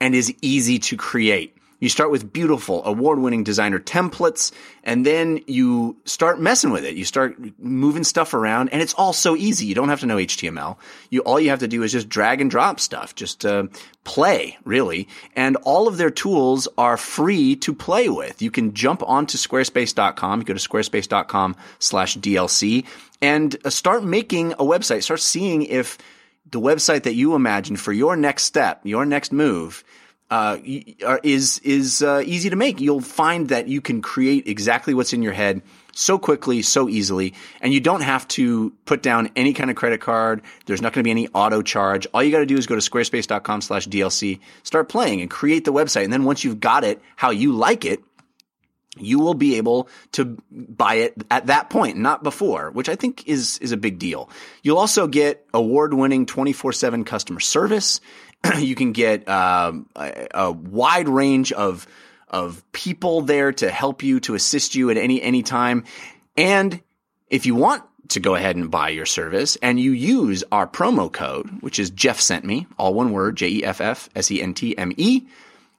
and is easy to create. You start with beautiful, award winning designer templates, and then you start messing with it. You start moving stuff around, and it's all so easy. You don't have to know HTML. You, all you have to do is just drag and drop stuff, just uh, play, really. And all of their tools are free to play with. You can jump onto squarespace.com. Go to squarespace.com slash DLC and uh, start making a website. Start seeing if the website that you imagine for your next step, your next move, uh, is is uh, easy to make. You'll find that you can create exactly what's in your head so quickly, so easily, and you don't have to put down any kind of credit card. There's not going to be any auto charge. All you got to do is go to squarespace.com/dlc, start playing, and create the website. And then once you've got it how you like it, you will be able to buy it at that point, not before, which I think is is a big deal. You'll also get award-winning 24/7 customer service. you can get um, a, a wide range of of people there to help you to assist you at any any time. And if you want to go ahead and buy your service and you use our promo code, which is Jeff sent me, all one word, J E F F S E N T M E,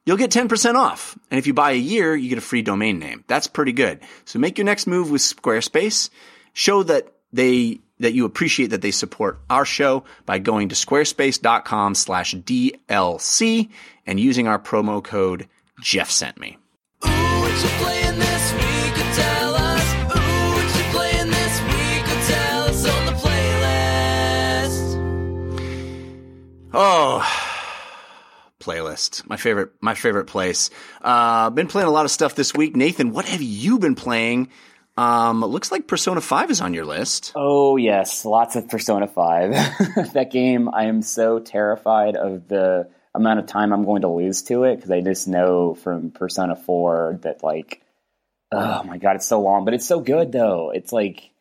you'll get 10% off. And if you buy a year, you get a free domain name. That's pretty good. So make your next move with Squarespace. Show that they that you appreciate that they support our show by going to squarespace.com slash DLC and using our promo code Jeff sent me. Ooh, what you playing this week? Or tell us. Ooh, what you playing this week? Or tell us on the playlist. Oh, playlist. My favorite, my favorite place. Uh, been playing a lot of stuff this week. Nathan, what have you been playing? Um, looks like Persona 5 is on your list. Oh yes, lots of Persona Five. that game, I am so terrified of the amount of time I'm going to lose to it because I just know from Persona Four that like, oh my god, it's so long, but it's so good though. It's like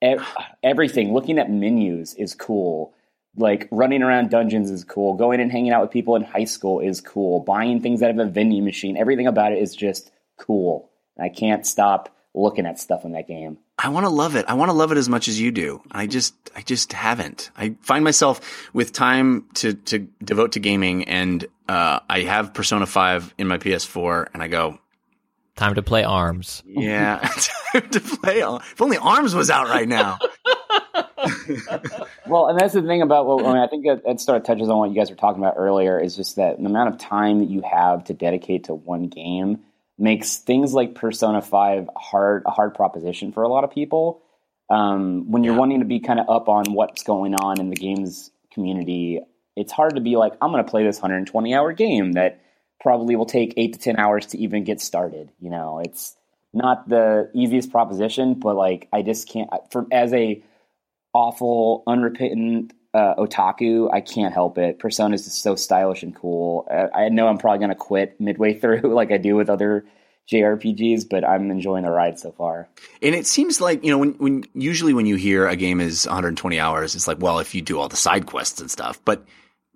ev- everything. Looking at menus is cool. Like running around dungeons is cool. Going and hanging out with people in high school is cool. Buying things out of a vending machine, everything about it is just cool. I can't stop looking at stuff in that game. I want to love it. I want to love it as much as you do. I just, I just haven't. I find myself with time to, to devote to gaming and, uh, I have Persona 5 in my PS4 and I go, Time to play arms. yeah, time to play. All. If only Arms was out right now. Well, and that's the thing about what I mean. I think that, that sort of touches on what you guys were talking about earlier. Is just that the amount of time that you have to dedicate to one game makes things like Persona 5 hard a hard proposition for a lot of people. Um, when you're Yeah. wanting to be kind of up on what's going on in the games community, it's hard to be like, I'm going to play this 120 hour game that probably will take eight to 10 hours to even get started. You know, it's not the easiest proposition, but like, I just can't, from as a awful, unrepentant uh, otaku, I can't help it. Persona is just so stylish and cool. I, I know I'm probably going to quit midway through, like I do with other JRPGs, but I'm enjoying the ride so far. And it seems like, you know, when, when usually when you hear a game is 120 hours, it's like, well, if you do all the side quests and stuff. But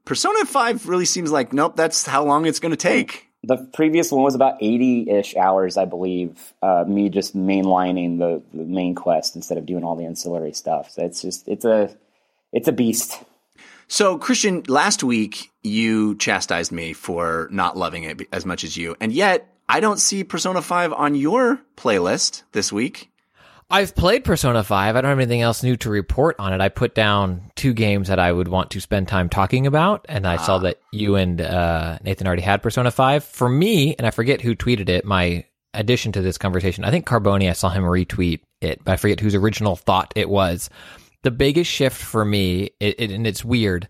Persona 5 really seems like, nope, that's how long it's going to take. The previous one was about 80 ish hours, I believe. Uh, me just mainlining the, the main quest instead of doing all the ancillary stuff. So it's just, it's a, it's a beast. So, Christian, last week you chastised me for not loving it as much as you. And yet, I don't see Persona 5 on your playlist this week. I've played Persona 5. I don't have anything else new to report on it. I put down two games that I would want to spend time talking about, and I saw that you and uh, Nathan already had Persona 5. For me, and I forget who tweeted it, my addition to this conversation, I think Carboni, I saw him retweet it, but I forget whose original thought it was. The biggest shift for me, it, it, and it's weird,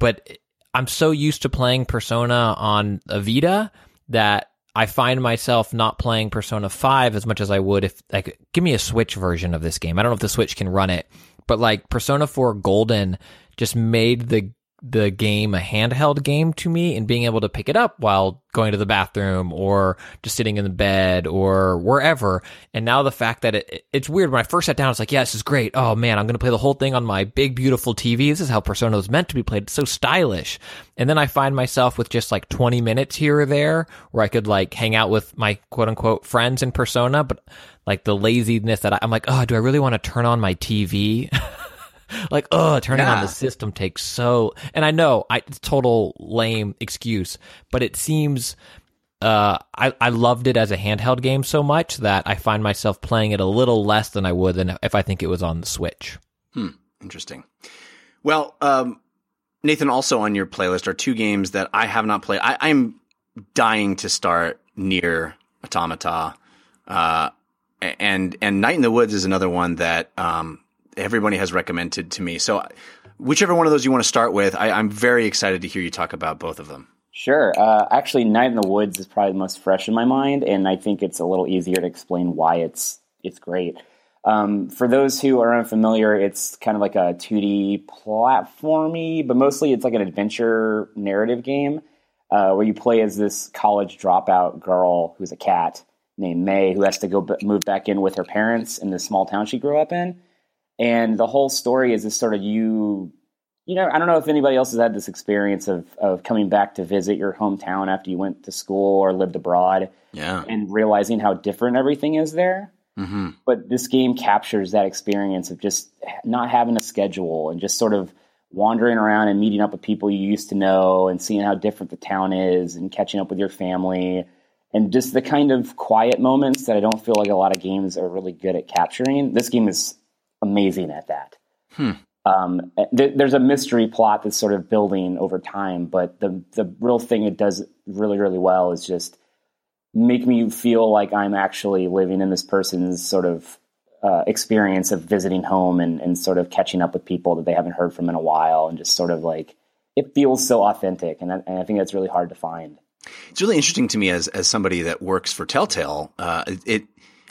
but I'm so used to playing Persona on a Vita that I find myself not playing Persona 5 as much as I would if like give me a Switch version of this game. I don't know if the Switch can run it, but like Persona 4 Golden just made the the game a handheld game to me and being able to pick it up while going to the bathroom or just sitting in the bed or wherever. And now the fact that it, it's weird. When I first sat down, it's like, yeah, this is great. Oh man, I'm going to play the whole thing on my big, beautiful TV. This is how Persona was meant to be played. It's so stylish. And then I find myself with just like 20 minutes here or there where I could like hang out with my quote unquote friends in Persona, but like the laziness that I, I'm like, oh, do I really want to turn on my TV? like oh turning on the system takes so and i know i it's total lame excuse but it seems uh I, I loved it as a handheld game so much that i find myself playing it a little less than i would than if i think it was on the switch Interesting. Well, um, Nathan, also on your playlist are two games that I have not played. I, I'm dying to start Nier Automata, uh, and and Night in the Woods is another one that um, everybody has recommended to me. So, whichever one of those you want to start with, I, I'm very excited to hear you talk about both of them. Sure. Uh, actually, Night in the Woods is probably the most fresh in my mind, and I think it's a little easier to explain why it's it's great. Um, for those who are unfamiliar, it's kind of like a 2D platformy, but mostly it's like an adventure narrative game uh, where you play as this college dropout girl who's a cat named May who has to go b- move back in with her parents in the small town she grew up in. And the whole story is this sort of you you know, I don't know if anybody else has had this experience of of coming back to visit your hometown after you went to school or lived abroad Yeah. and realizing how different everything is there. hmm But this game captures that experience of just not having a schedule and just sort of wandering around and meeting up with people you used to know and seeing how different the town is and catching up with your family and just the kind of quiet moments that I don't feel like a lot of games are really good at capturing. This game is amazing at that. Um, th- there's a mystery plot that's sort of building over time, but the the real thing it does really really well is just make me feel like I'm actually living in this person's sort of uh, experience of visiting home and, and sort of catching up with people that they haven't heard from in a while, and just sort of like it feels so authentic, and, I- and I think that's really hard to find. It's really interesting to me as as somebody that works for Telltale. Uh, it,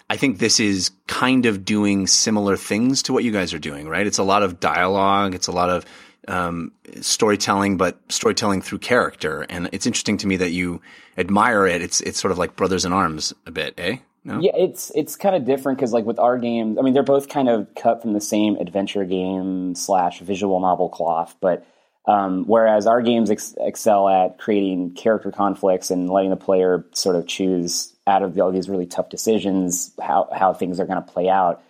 I think this is kind of doing similar things to what you guys are doing, right? It's a lot of dialogue. It's a lot of um, storytelling, but storytelling through character. And it's interesting to me that you admire it. It's it's sort of like brothers in arms a bit, eh? No? Yeah, it's it's kind of different because like with our games, I mean they're both kind of cut from the same adventure game slash visual novel cloth, but um, whereas our games ex- excel at creating character conflicts and letting the player sort of choose out of all these really tough decisions how how things are going to play out.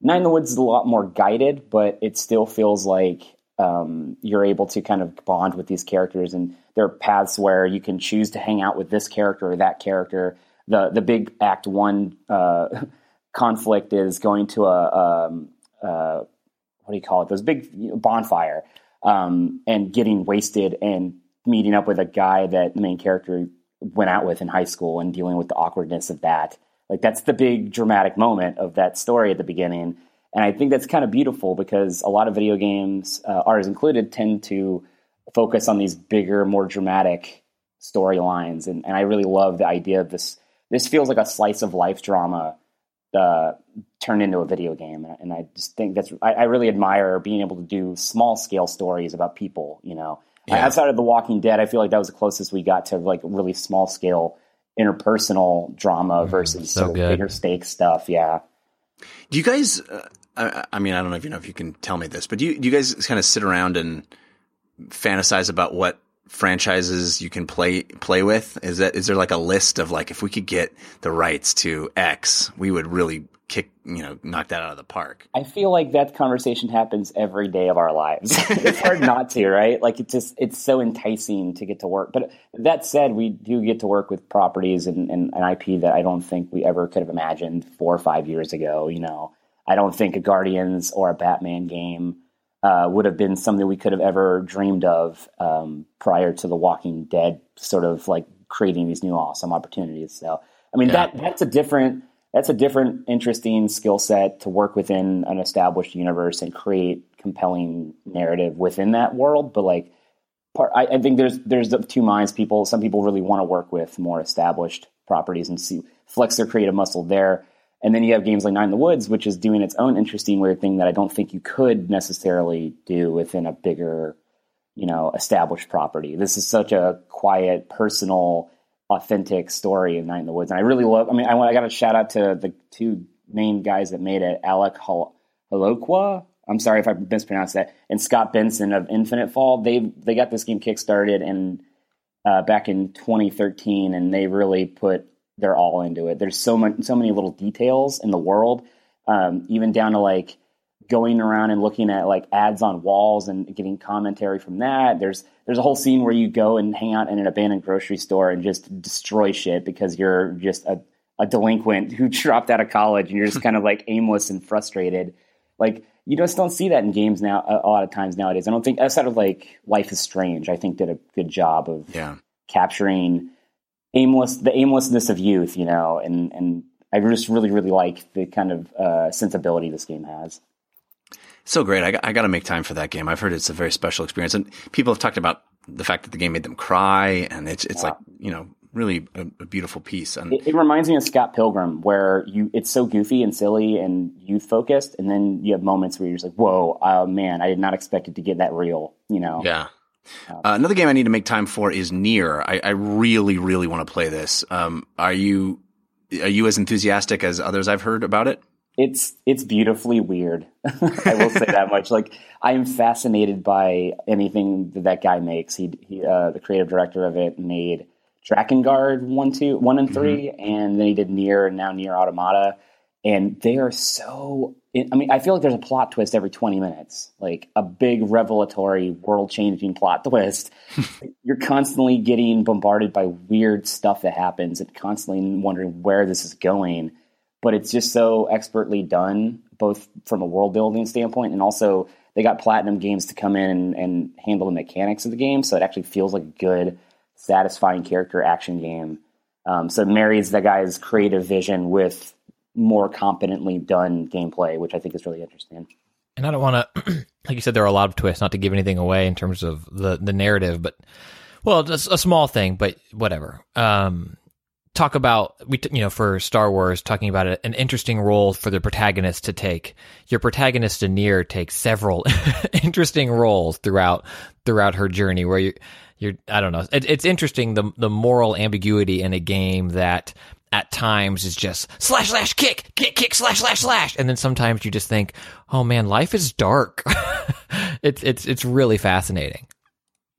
Night in the Woods is a lot more guided, but it still feels like um, you're able to kind of bond with these characters, and there are paths where you can choose to hang out with this character or that character. The the big Act One uh, conflict is going to a um, uh, what do you call it? Those big bonfire um, and getting wasted and meeting up with a guy that the main character went out with in high school and dealing with the awkwardness of that. Like that's the big dramatic moment of that story at the beginning. And I think that's kind of beautiful because a lot of video games, uh, ours included, tend to focus on these bigger, more dramatic storylines. And, and I really love the idea of this. This feels like a slice of life drama uh, turned into a video game. And, I just think that's, I, I really admire being able to do small scale stories about people, you know. Yeah. Outside of The Walking Dead, I feel like that was the closest we got to like really small scale interpersonal drama versus so sort of good. bigger stakes stuff. Yeah. Do you guys? Uh, I, I mean, I don't know if you know if you can tell me this, but do you, do you guys kind of sit around and fantasize about what franchises you can play play with? Is that is there like a list of like if we could get the rights to X, we would really kick you know knock that out of the park? I feel like that conversation happens every day of our lives. it's hard not to, right? Like it's just it's so enticing to get to work. But that said, we do get to work with properties and, and an IP that I don't think we ever could have imagined four or five years ago. You know, I don't think a Guardians or a Batman game uh, would have been something we could have ever dreamed of um, prior to The Walking Dead, sort of like creating these new awesome opportunities. So, I mean, Yeah. that that's a different that's a different, interesting skill set to work within an established universe and create compelling narrative within that world. But like, part, I, I think there's there's two minds. People, some people really want to work with more established properties and see flex their creative muscle there. And then you have games like Night in the Woods, which is doing its own interesting, weird thing that I don't think you could necessarily do within a bigger, you know, established property. This is such a quiet, personal, authentic story in Night in the Woods, and I really love. I mean, I, I got a shout out to the two main guys that made it, Alec Hol- Holowka. I'm sorry if I mispronounced that, and Scott Benson of Infinite Fall. They they got this game kickstarted and uh, back in 2013, and they really put their all into it. There's so much, so many little details in the world, um, even down to like going around and looking at like ads on walls and getting commentary from that. There's there's a whole scene where you go and hang out in an abandoned grocery store and just destroy shit because you're just a, a delinquent who dropped out of college and you're just kind of like aimless and frustrated. Like you just don't see that in games now a, lot of times nowadays. I don't think outside of like Life is Strange, I think did a good job of Yeah. capturing aimless the aimlessness of youth, you know, and and I just really really like the kind of uh, sensibility this game has. So great. I, got- I got to make time for that game. I've heard it's a very special experience. And people have talked about the fact that the game made them cry. And it's, it's like, you know, really a, a beautiful piece. And It, it reminds me of Scott Pilgrim, where you it's so goofy and silly and youth focused, and then you have moments where you're just like, "Whoa, uh, man, I did not expect it to get that real," you know. yeah. Uh, another game I need to make time for is Nier. I, I really, really want to play this. Um, are you, are you as enthusiastic as others I've heard about it? It's it's beautifully weird. I will say that much. Like I am fascinated by anything that that guy makes. He, he uh, the creative director of it made Drakengard one, two, one and 3 and then he did Nier and now Nier Automata, and they are so. I mean, I feel like there's a plot twist every 20 minutes, like a big revelatory, world-changing plot twist. You're constantly getting bombarded by weird stuff that happens, and constantly wondering where this is going but it's just so expertly done, both from a world building standpoint and also they got Platinum Games to come in and, and handle the mechanics of the game, so it actually feels like a good, satisfying character action game. Um, so it marries the guy's creative vision with more competently done gameplay, which I think is really interesting. And I don't want to, like you said, there are a lot of twists. Not to give anything away in terms of the the narrative, but well, just a small thing, but whatever. Um, talk about we, you know, for Star Wars, talking about an interesting role for the protagonist to take. Your protagonist in Nier takes several interesting roles throughout throughout her journey, where you you're I don't know. It, it's interesting the the moral ambiguity in a game that at times is just slash slash kick kick kick slash slash slash, and then sometimes you just think, oh man, life is dark. it's it's it's really fascinating.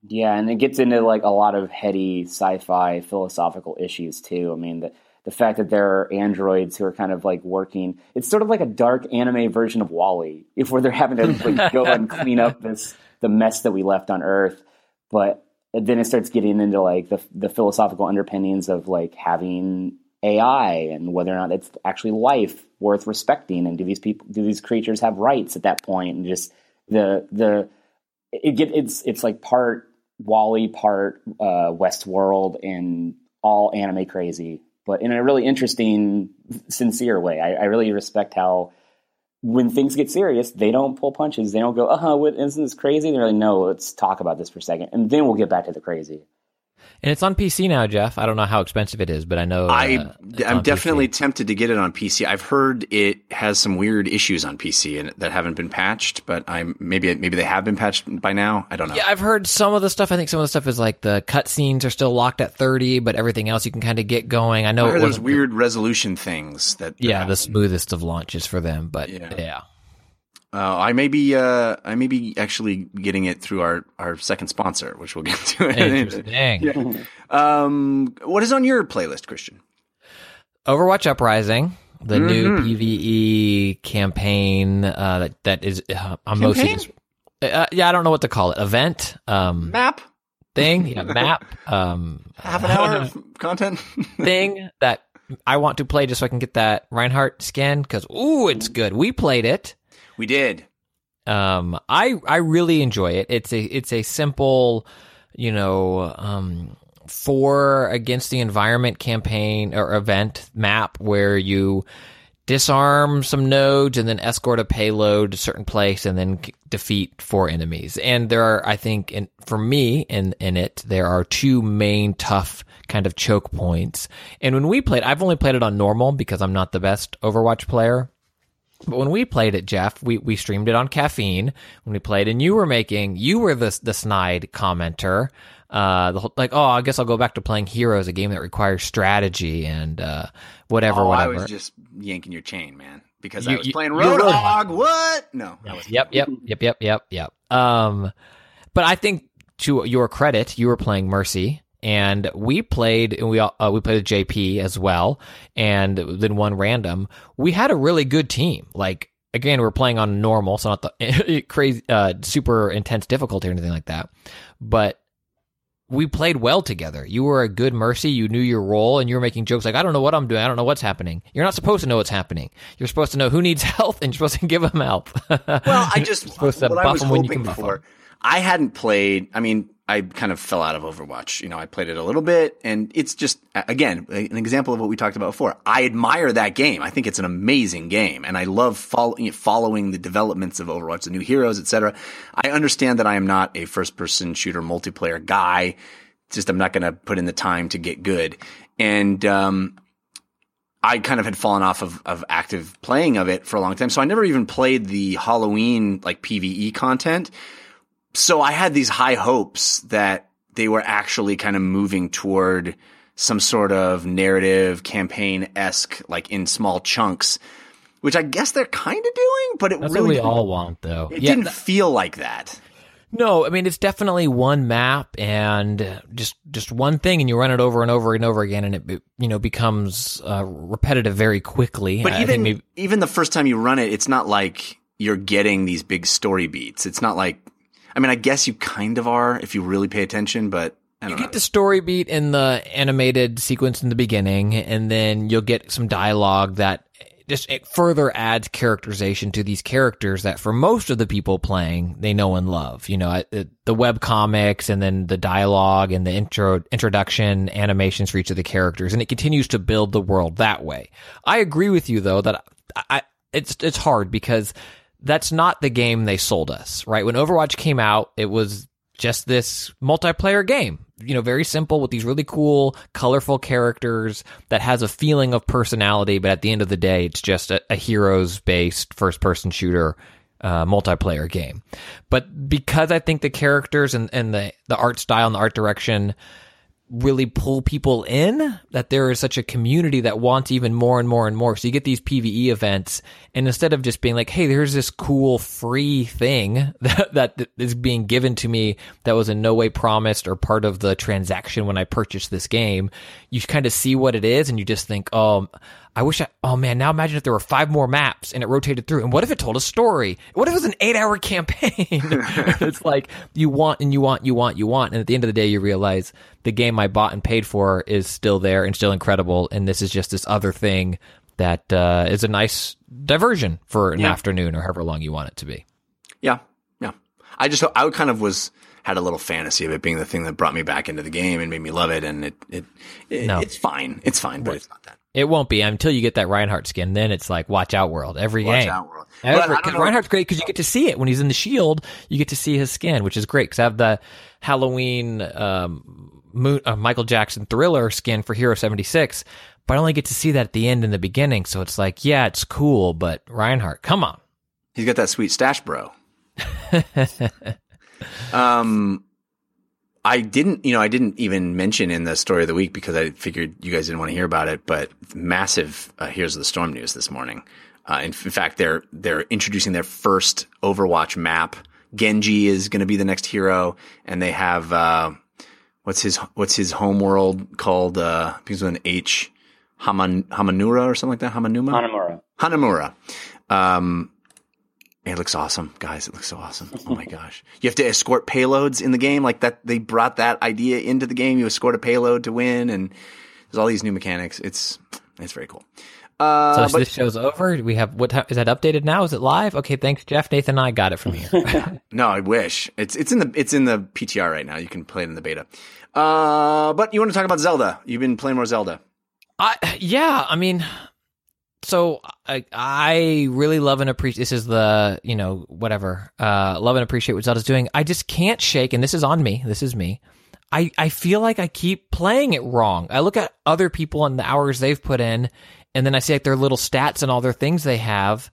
Yeah, and it gets into like a lot of heady sci-fi philosophical issues too. I mean, the the fact that there are androids who are kind of like working, it's sort of like a dark anime version of WALL-E, if where they're having to like go and clean up this the mess that we left on Earth. But then it starts getting into like the the philosophical underpinnings of like having AI and whether or not it's actually life worth respecting, and do these people do these creatures have rights at that point, and just the the it get it's it's like part WALL-E, part uh, Westworld, and all anime crazy, but in a really interesting, sincere way. I, I really respect how when things get serious, they don't pull punches. They don't go, uh huh, isn't this crazy? They're like, no, let's talk about this for a second, and then we'll get back to the crazy. And it's on PC now, Jeff. I don't know how expensive it is, but I know uh, I I'm definitely PC. tempted to get it on PC. I've heard it has some weird issues on PC and that haven't been patched, but I'm maybe maybe they have been patched by now. I don't know. Yeah, I've heard some of the stuff. I think some of the stuff is like the cutscenes are still locked at 30, but everything else you can kind of get going. I know I it those wasn't weird resolution things that. yeah, that the smoothest of launches for them, but Yeah. yeah. Uh, I may be uh, I may be actually getting it through our, our second sponsor, which we'll get to. Interesting. um, what is on your playlist, Christian? Overwatch Uprising, the new Mm-hmm. PVE campaign uh, that that is uh, I'm mostly just uh, yeah, I don't know what to call it. Event um Map, thing, yeah, map um half an hour of content. thing that I want to play just so I can get that Reinhardt skin cuz ooh, it's good. We played it. We did. Um, I I really enjoy it. It's a it's a simple, you know, um, for against the environment campaign or event map where you disarm some nodes and then escort a payload to a certain place and then defeat four enemies. And there are, I think, in, for me in in it, there are two main tough kind of choke points. And when we played, I've only played it on normal because I'm not the best Overwatch player. But when we played it, Jeff, we, we streamed it on caffeine. When we played, and you were making, you were the the snide commenter. Uh, the whole, like, oh, I guess I'll go back to playing Heroes, a game that requires strategy and uh, whatever, Oh, I was just yanking your chain, man, because You- I was you- playing Roadhog. What? No, was Yep, yep, yep, yep, yep, yep. Um, but I think to your credit, you were playing Mercy, and we played, and we all, uh, we played with JP as well, and then one random. We had a really good team. Like again, we're playing on normal, so not the crazy, uh, super intense difficulty or anything like that, but. We played well together. You were a good mercy. You knew your role, and you were making jokes like, "I don't know what I'm doing. I don't know what's happening." You're not supposed to know what's happening. You're supposed to know who needs help, and you're supposed to give them help. Well, I just supposed to what I buff was them when you hoping can buff for. them. I hadn't played. I mean, I kind of fell out of Overwatch. You know, I played it a little bit, and it's just again an example of what we talked about before. I admire that game. I think it's an amazing game, and I love following following the developments of Overwatch, the new heroes, etc. I understand that I am not a first person shooter multiplayer guy. It's just I'm not going to put in the time to get good, and um, I kind of had fallen off of, of active playing of it for a long time. So I never even played the Halloween like PVE content. So I had these high hopes that they were actually kind of moving toward some sort of narrative campaign esque, like in small chunks, which I guess they're kind of doing, but it That's really what we all want, though. it Yeah, didn't feel like that. no, I mean it's definitely one map and uh, just just one thing, and you run it over and over and over again, and it you know becomes uh, repetitive very quickly. But I even maybe, even the first time you run it, it's not like you're getting these big story beats. It's not like, I mean, I guess you kind of are if you really pay attention, but you don't know. get the story beat in the animated sequence in the beginning, and then you'll get some dialogue that just it further adds characterization to these characters that for most of the people playing they know and love. You know, uh, the web comics and then the dialogue and the intro introduction animations for each of the characters, and it continues to build the world that way. I agree with you though that I, I it's it's hard because that's not the game they sold us, right? When Overwatch came out, it was just this multiplayer game. You know, very simple with these really cool, colorful characters that has a feeling of personality, but at the end of the day, it's just a, a heroes based first person shooter uh, multiplayer game. But because I think the characters and, and the, the art style and the art direction really pull people in that there is such a community that wants even more and more and more. So you get these PVE events and instead of just being like, Hey, there's this cool free thing that, that is being given to me that was in no way promised or part of the transaction when I purchased this game, you kind of see what it is and you just think, Oh, I wish I, oh man, now imagine if there were five more maps and it rotated through. And what if it told a story? What if it was an eight hour campaign? it's like you want and you want, you want, you want. And at the end of the day, you realize the game I bought and paid for is still there and still incredible. And this is just this other thing that uh, is a nice diversion for an Yeah. afternoon or however long you want it to be. Yeah, yeah. I just I kind of was had a little fantasy of it being the thing that brought me back into the game and made me love it, and it it, it No. it's fine, it's fine, but it's not that. It won't be until you get that Reinhardt skin. Then it's like watch out world every Watch game. out, world. Every, 'cause Reinhardt's great because you get to see it when he's in the shield. You get to see his skin, which is great. Because I have the Halloween um, Moon, uh, Michael Jackson Thriller skin for Hero seventy six, but I only get to see that at the end and the beginning. So it's like, yeah, it's cool, but Reinhardt, come on. He's got that sweet stash, bro. um, I didn't, you know, I didn't even mention in the story of the week because I figured you guys didn't want to hear about it. But massive uh, Here's the Storm news this morning. Uh, in, in fact, they're they're introducing their first Overwatch map. Genji is going to be the next hero, and they have uh, what's his what's his home world called? Uh, begins with an H, Haman, Hamanura or something like that. Hamanuma. Hanamura. Hanamura. Um, it looks awesome, guys. It looks so awesome. Oh my gosh. You have to escort payloads in the game. Like that, they brought that idea into the game. You escort a payload to win and there's all these new mechanics. It's, it's very cool. Uh, So but this show's over. We have what time is that updated now? Is it live? Okay, thanks, Jeff. Nathan and I got it from you. no, I wish it's, it's in the, it's in the PTR right now. You can play it in the beta. Uh, but you want to talk about Zelda. You've been playing more Zelda. I yeah, I mean, so I I really love and appreciate. This is the you know whatever uh love and appreciate what Zelda's doing. I just can't shake, and this is on me. This is me. I I feel like I keep playing it wrong. I look at other people and the hours they've put in, and then I see like their little stats and all their things they have.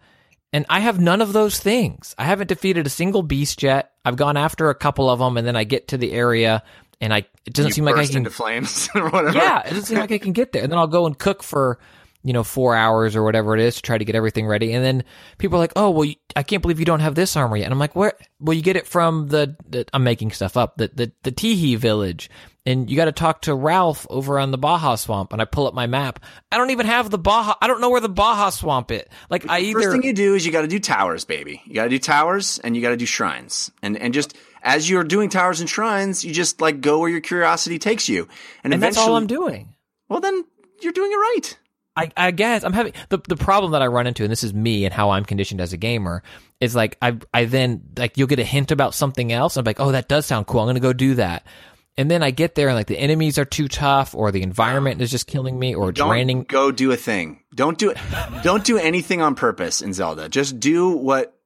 And I have none of those things. I haven't defeated a single beast yet. I've gone after a couple of them, and then I get to the area, and I it doesn't You seem like I can into flames or whatever. yeah, it doesn't seem like I can get there. And then I'll go and cook for, you know, four hours or whatever it is to try to get everything ready. And then people are like, oh, well, you- I can't believe you don't have this armor yet. And I'm like, where? Well, you get it from the, the I'm making stuff up, the, the, the Teehee village. And you got to talk to Ralph over on the Baja Swamp. And I pull up my map. I don't even have the Baja. I don't know where the Baja Swamp is. Like, I First thing you do is you got to do towers, baby. You got to do towers and you got to do shrines. And and just as you're doing towers and shrines, you just like go where your curiosity takes you. And, and that's all I'm doing. well, then you're doing it right. I, I guess I'm having the the problem that I run into, and this is me and how I'm conditioned as a gamer, is like I I then like you'll get a hint about something else, and I'm like, oh, that does sound cool. I'm gonna go do that, and then I get there and like the enemies are too tough, or the environment is just killing me, or Don't draining. go do a thing. Don't do it. don't do anything on purpose in Zelda. Just do what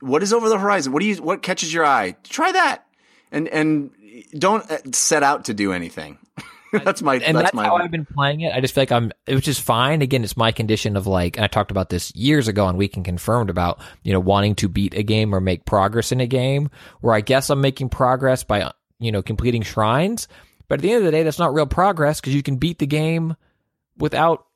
what is over the horizon. What do you what catches your eye? Try that, and and don't set out to do anything. that's my and that's, that's, my how I've been playing it. I just feel like I'm, which is fine. Again, it's my condition of like, and I talked about this years ago on Weekend Confirmed about, you know, wanting to beat a game or make progress in a game where I guess I'm making progress by, you know, completing shrines. But at the end of the day, that's not real progress because you can beat the game without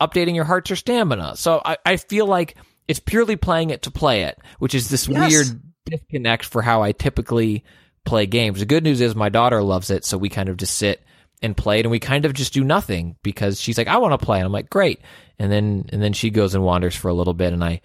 updating your hearts or stamina. So I, I feel like it's purely playing it to play it, which is this Yes. weird disconnect for how I typically play games. The good news is my daughter loves it, so we kind of just sit and play it and we kind of just do nothing because she's like, I want to play. And I'm like, great. And then, and then she goes and wanders for a little bit and I,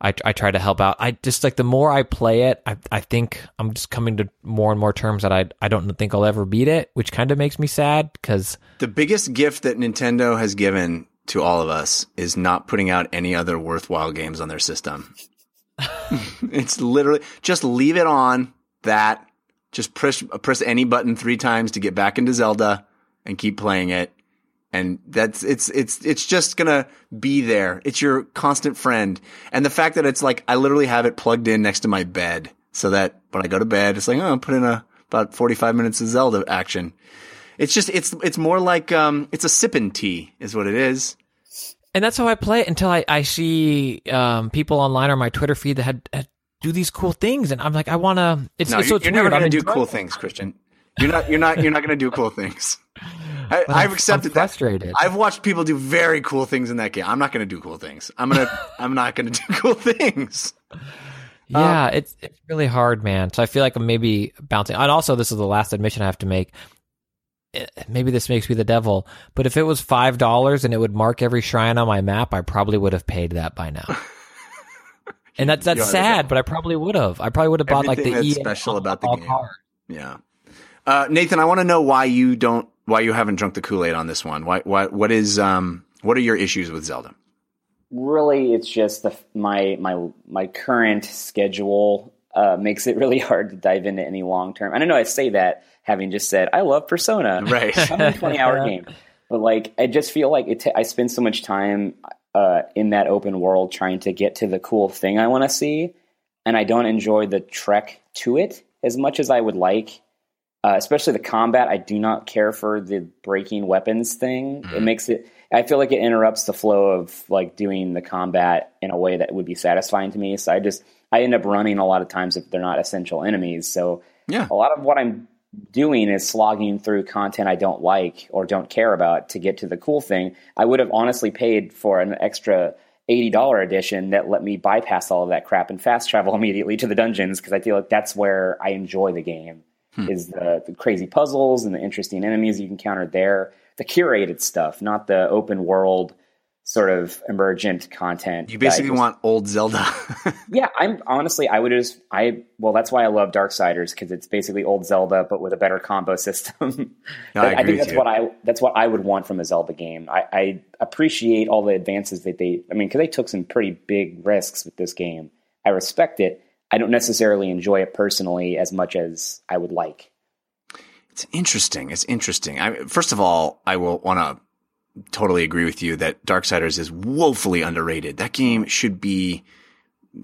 I, I try to help out. I just like the more I play it, I, I think I'm just coming to more and more terms that I, I don't think I'll ever beat it, which kind of makes me sad because The biggest gift that Nintendo has given to all of us is not putting out any other worthwhile games on their system. it's literally just leave it on that. Just press press any button three times to get back into Zelda and keep playing it. And that's it's it's it's just gonna be there. It's your constant friend. And the fact that it's like I literally have it plugged in next to my bed so that when I go to bed, it's like, oh, put in a about forty five minutes of Zelda action. It's just it's it's more like um it's a sipping tea is what it is. And that's how I play it until I, I see um, people online or my Twitter feed that had, had do these cool things, and I'm like, I want to. It's, No, it's, you're, so it's you're never I'm gonna do cool things, Christian. You're not you're not you're not gonna do cool things. I, I've accepted I'm that. frustrated. I've watched people do very cool things in that game. I'm not gonna do cool things. I'm gonna I'm not gonna do cool things. Yeah, it's it's really hard, man. So I feel like I'm maybe bouncing. And also, this is the last admission I have to make. Eh, Maybe this makes me the devil, but if it was five dollars and it would mark every shrine on my map, I probably would have paid that by now. and that's that's You are the sad, but I probably would have. I probably would have bought like the that's EA special about the game. card. Yeah. Uh, Nathan, I want to know why you don't why you haven't drunk the Kool Aid on this one. Why why what is um what are your issues with Zelda? really it's just the my my my current schedule uh, makes it really hard to dive into any long term. I don't know. I say that having just said I love Persona, Right. I'm a 20 hour game, but like I just feel like it. ta- I spend so much time uh, in that open world trying to get to the cool thing I want to see, and I don't enjoy the trek to it as much as I would like. Uh, especially the combat, I do not care for the breaking weapons thing. It makes it. I feel like it interrupts the flow of like doing the combat in a way that would be satisfying to me. So I just I end up running a lot of times if they're not essential enemies. So Yeah. a lot of what I'm doing is slogging through content I don't like or don't care about to get to the cool thing. I would have honestly paid for an extra $80 edition that let me bypass all of that crap and fast travel immediately to the dungeons because I feel like that's where I enjoy the game Hmm. is the, the crazy puzzles and the interesting enemies you encounter there, the curated stuff, not the open world sort of emergent content. You basically just- want old Zelda. yeah, I'm honestly, I would just, I, well, that's why I love Darksiders because it's basically old Zelda, but with a better combo system. No, I I, think that's what I, that's what I would want from a Zelda game. I, I appreciate all the advances that they, I mean, because they took some pretty big risks with this game. I respect it. I don't necessarily enjoy it personally as much as I would like. It's interesting. It's interesting. I, first of all, I will want to totally agree with you that Darksiders is woefully underrated. That game should be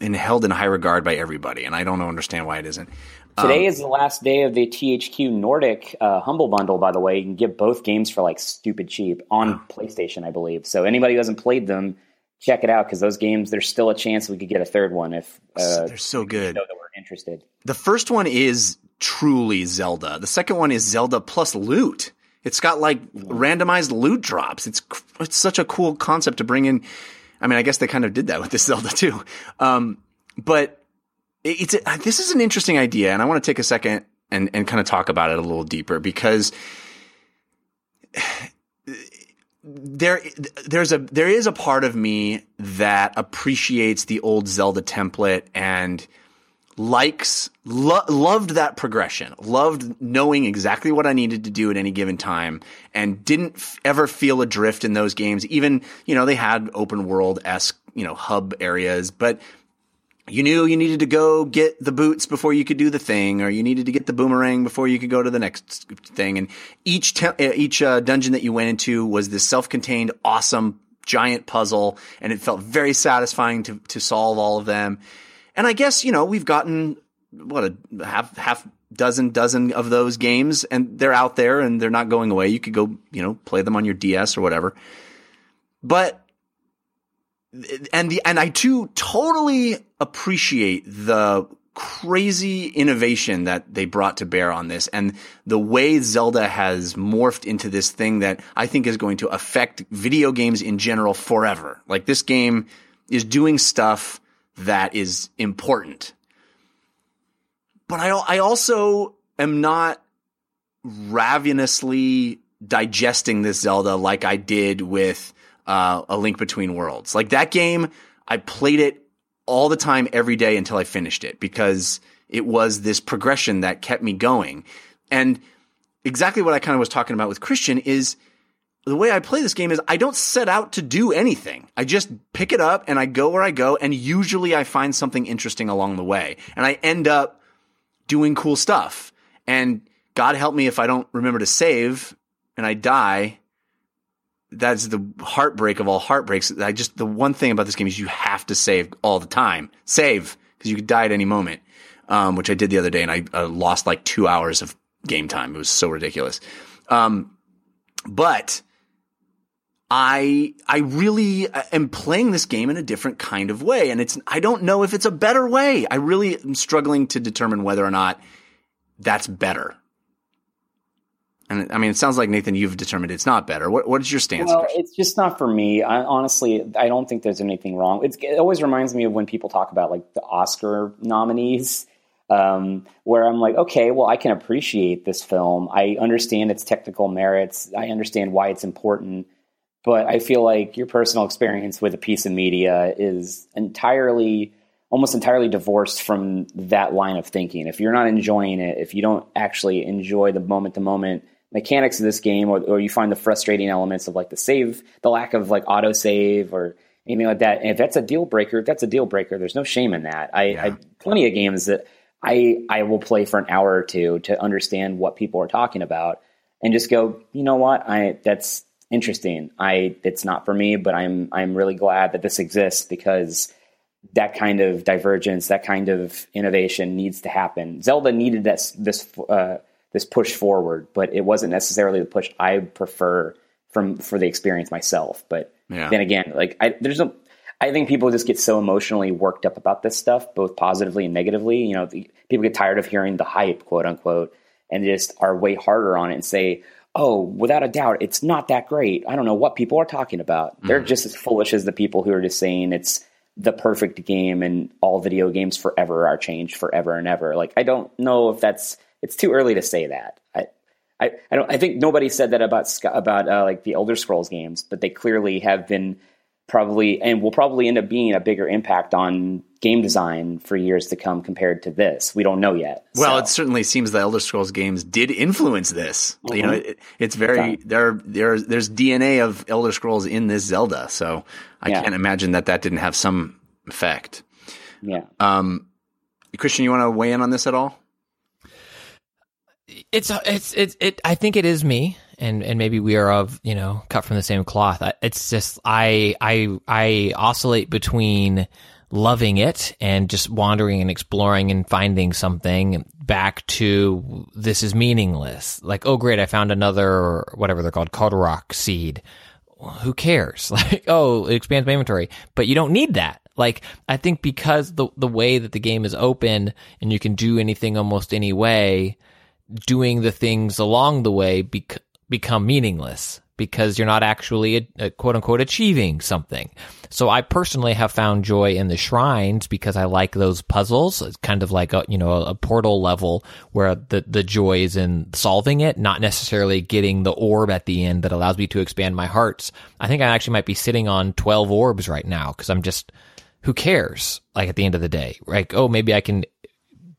in, held in high regard by everybody, and I don't understand why it isn't. Today is the last day of the THQ Nordic uh, Humble Bundle, by the way. You can get both games for like stupid cheap on PlayStation, I believe. So anybody who hasn't played them, check it out because those games, there's still a chance we could get a third one if uh, They're so good. know that we're interested. The first one is truly Zelda. The second one is Zelda plus loot. It's got like randomized loot drops. It's it's such a cool concept to bring in. I mean, I guess they kind of did that with this Zelda too. Um, but it's a, this is an interesting idea, and I want to take a second and and kind of talk about it a little deeper because there there's a there is a part of me that appreciates the old Zelda template and likes lo- loved that progression loved knowing exactly what i needed to do at any given time and didn't f- ever feel adrift in those games. Even you know they had open world esque you know hub areas but you knew you needed to go get the boots before you could do the thing, or you needed to get the boomerang before you could go to the next thing. And each te- uh, each uh, dungeon that you went into was this self-contained, awesome, giant puzzle, and it felt very satisfying to to solve all of them. And I guess you know we've gotten what a half half dozen dozen of those games, and they're out there and they're not going away. You could go you know play them on your DS or whatever, but and the and I too totally appreciate the crazy innovation that they brought to bear on this and the way Zelda has morphed into this thing that I think is going to affect video games in general forever. Like this game is doing stuff that is important. But I I also am not ravenously digesting this Zelda like I did with uh, A Link Between Worlds. Like that game, I played it all the time, every day until I finished it because it was this progression that kept me going. And exactly what I kind of was talking about with Christian is the way I play this game is I don't set out to do anything. I just pick it up and I go where I go, and usually I find something interesting along the way, and I end up doing cool stuff. And God help me if I don't remember to save and I die. That's the heartbreak of all heartbreaks. I just the one thing about this game is you have to save all the time. Save because you could die at any moment, um, which I did the other day, and I uh, lost like two hours of game time. It was so ridiculous. Um, but I I really am playing this game in a different kind of way, and it's I don't know if it's a better way. I really am struggling to determine whether or not that's better. And I mean, it sounds like Nathan, you've determined it's not better. What what is your stance? Well, it's just not for me. I, honestly, I don't think there's anything wrong. It's, it always reminds me of when people talk about like the Oscar nominees, um, where I'm like, okay, well, I can appreciate this film. I understand its technical merits. I understand why it's important. But I feel like your personal experience with a piece of media is entirely, almost entirely divorced from that line of thinking. If you're not enjoying it, if you don't actually enjoy the moment to moment mechanics of this game, or, or you find the frustrating elements of like the save, the lack of like auto save or anything like that. And if that's a deal breaker, if that's a deal breaker. There's no shame in that. I, I plenty of games that I I will play for an hour or two to understand what people are talking about and just go, you know what, I that's interesting. I it's not for me, but I'm I'm really glad that this exists because that kind of divergence, that kind of innovation needs to happen. Zelda needed this this uh, this push forward, but it wasn't necessarily the push I prefer from for the experience myself. But Yeah. then again, like I, there's no. I think people just get so emotionally worked up about this stuff, both positively and negatively. You know, the, people get tired of hearing the hype, quote unquote, and just are way harder on it and say, "Oh, without a doubt, it's not that great." I don't know what people are talking about. Mm-hmm. They're just as foolish as the people who are just saying it's the perfect game and all video games forever are changed forever and ever. Like, I don't know if that's. It's too early to say that. I, I, I don't. I think nobody said that about about uh, like the Elder Scrolls games, but they clearly have been probably and will probably end up being a bigger impact on game design for years to come compared to this. We don't know yet. Well, So, it certainly seems the Elder Scrolls games did influence this. You know, it, it's very Okay. there. There, there's DNA of Elder Scrolls in this Zelda, so I Yeah. can't imagine that that didn't have some effect. yeah. Um, Christian, you want to weigh in on this at all? It's it's it's it i think it is me and and maybe we are of you know cut from the same cloth it's just i i i oscillate between loving it and just wandering and exploring and finding something back to this is meaningless like oh great i found another whatever they're called Korok seed who cares? Like, oh, it expands my inventory, but you don't need that. Like, I think because the the way that the game is open and you can do anything almost any way, doing the things along the way bec- become meaningless because you're not actually uh quote unquote achieving something. So I personally have found joy in the shrines because I like those puzzles. It's kind of like a you know a, portal level where the the joy is in solving it, not necessarily getting the orb at the end that allows me to expand my hearts. I think I actually might be sitting on 12 orbs right now because I'm just who cares like at the end of the day. Like oh maybe I can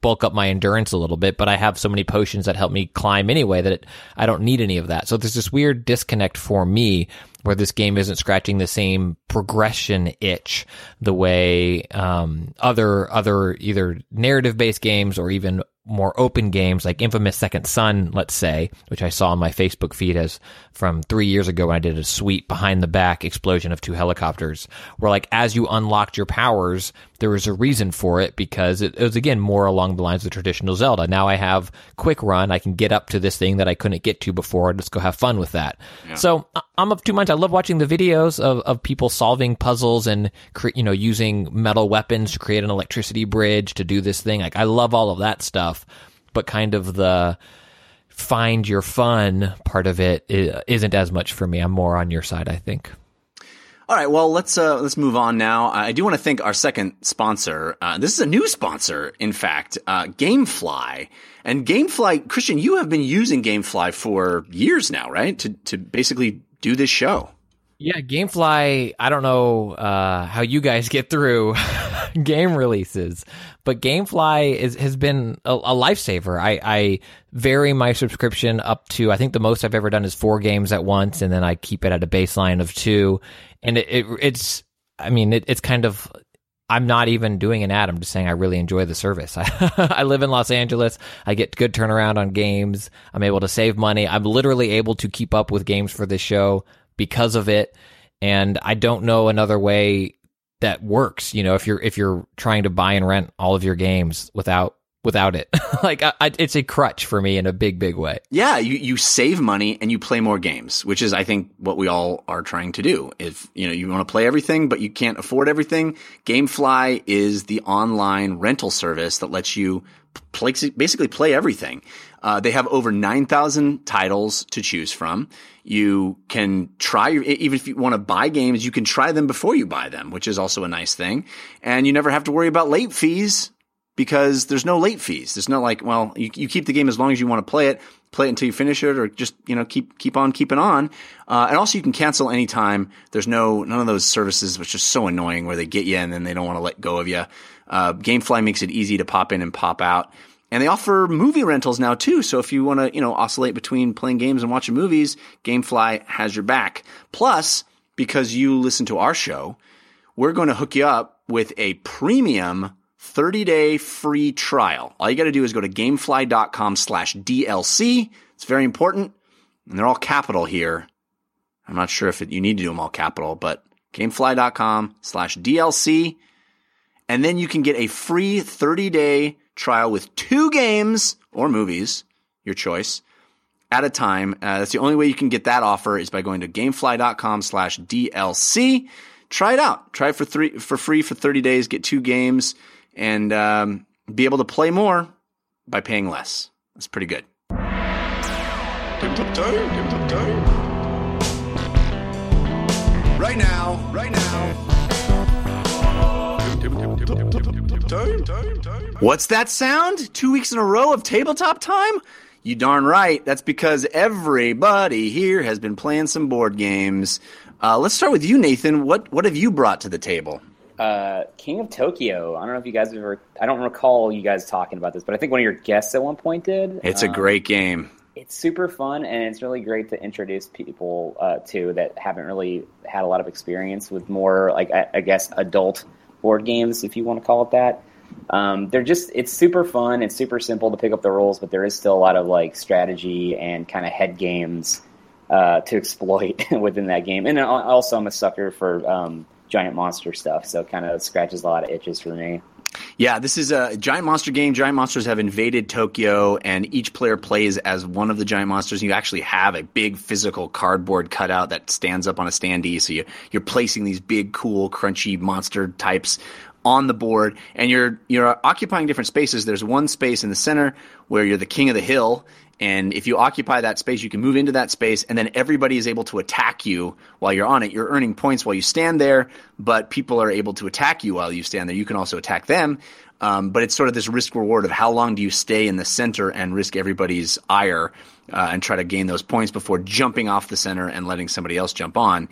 bulk up my endurance a little bit, but I have so many potions that help me climb anyway that it, I don't need any of that. So there's this weird disconnect for me where this game isn't scratching the same progression itch the way um, other other either narrative based games or even more open games like Infamous Second Son, let's say, which I saw on my Facebook feed as from three years ago when I did a sweet behind the back explosion of two helicopters, where like as you unlocked your powers, there was a reason for it because it, it was again more along the lines of traditional Zelda. Now I have quick run, I can get up to this thing that I couldn't get to before. Let's go have fun with that. So I'm of two minds. I love watching the videos of, of people solving puzzles and cre- you know using metal weapons to create an electricity bridge to do this thing. Like I love all of that stuff, but kind of the find your fun part of it isn't as much for me. I'm more on your side, I think. All right, well let's uh, let's move on now. I do want to thank our second sponsor. Uh, this is a new sponsor, in fact, uh, GameFly. And GameFly, Christian, you have been using GameFly for years now, right? To to basically do this show. Yeah, GameFly, I don't know uh, how you guys get through game releases, but GameFly is, has been a, a lifesaver. I, I vary my subscription up to, I think the most I've ever done is four games at once, and then I keep it at a baseline of two. And it, it it's, I mean, it, it's kind of, I'm not even doing an ad. I'm just saying I really enjoy the service. I, I live in Los Angeles. I get good turnaround on games. I'm able to save money. I'm literally able to keep up with games for this show because of it. And I don't know another way that works. You know, if you're if you're trying to buy and rent all of your games without without it, like I, I, it's a crutch for me in a big big way. Yeah, you, you save money and you play more games, which is, I think, what we all are trying to do. If, you know, you want to play everything, but you can't afford everything, Gamefly is the online rental service that lets you play, basically play everything. Uh, they have over 9,000 titles to choose from. You can try even if you want to buy games, you can try them before you buy them, which is also a nice thing. And you never have to worry about late fees because there's no late fees. There's not like, well, you, you keep the game as long as you want to play it, play it until you finish it, or just you know keep keep on keeping on. Uh, and also, you can cancel anytime. There's no none of those services which is so annoying where they get you and then they don't want to let go of you. Uh, GameFly makes it easy to pop in and pop out. And they offer movie rentals now too. So if you want to, you know, oscillate between playing games and watching movies, GameFly has your back. Plus, because you listen to our show, we're going to hook you up with a premium 30-day free trial. All you got to do is go to gamefly.com slash DLC. It's very important. And they're all capital here. I'm not sure if it, you need to do them all capital, but gamefly.com slash DLC. And then you can get a free 30 day trial with two games or movies, your choice, at a time. Uh, that's the only way you can get that offer is by going to gamefly.com slash DLC. Try it out. Try it for three, for free for 30 days, get two games and, um, be able to play more by paying less. That's pretty good. Right now, right now. What's that sound? Two weeks in a row of tabletop time? You darn right. That's because everybody here has been playing some board games. Uh, let's start with you, Nathan. What what have you brought to the table? Uh, King of Tokyo. I don't know if you guys have ever. I don't recall you guys talking about this, but I think one of your guests at one point did. It's a Um, great game. It's super fun, and it's really great to introduce people uh, to that haven't really had a lot of experience with more, like I, I guess, adult board games, if you want to call it that. Um, they're just it's super fun. It's super simple to pick up the rules, but there is still a lot of like strategy and kind of head games uh, to exploit within that game. And al- also, I'm a sucker for um, giant monster stuff, so it kind of scratches a lot of itches for me. Yeah, this is a giant monster game. Giant monsters have invaded Tokyo, and each player plays as one of the giant monsters. You actually have a big physical cardboard cutout that stands up on a standee. So you, you're placing these big, cool, crunchy monster types on the board, and you're you're occupying different spaces. There's one space in the center where you're the king of the hill, and if you occupy that space, you can move into that space, and then everybody is able to attack you while you're on it. You're earning points while you stand there, but people are able to attack you while you stand there. You can also attack them. Um, but it's sort of this risk reward of how long do you stay in the center and risk everybody's ire uh, and try to gain those points before jumping off the center and letting somebody else jump on.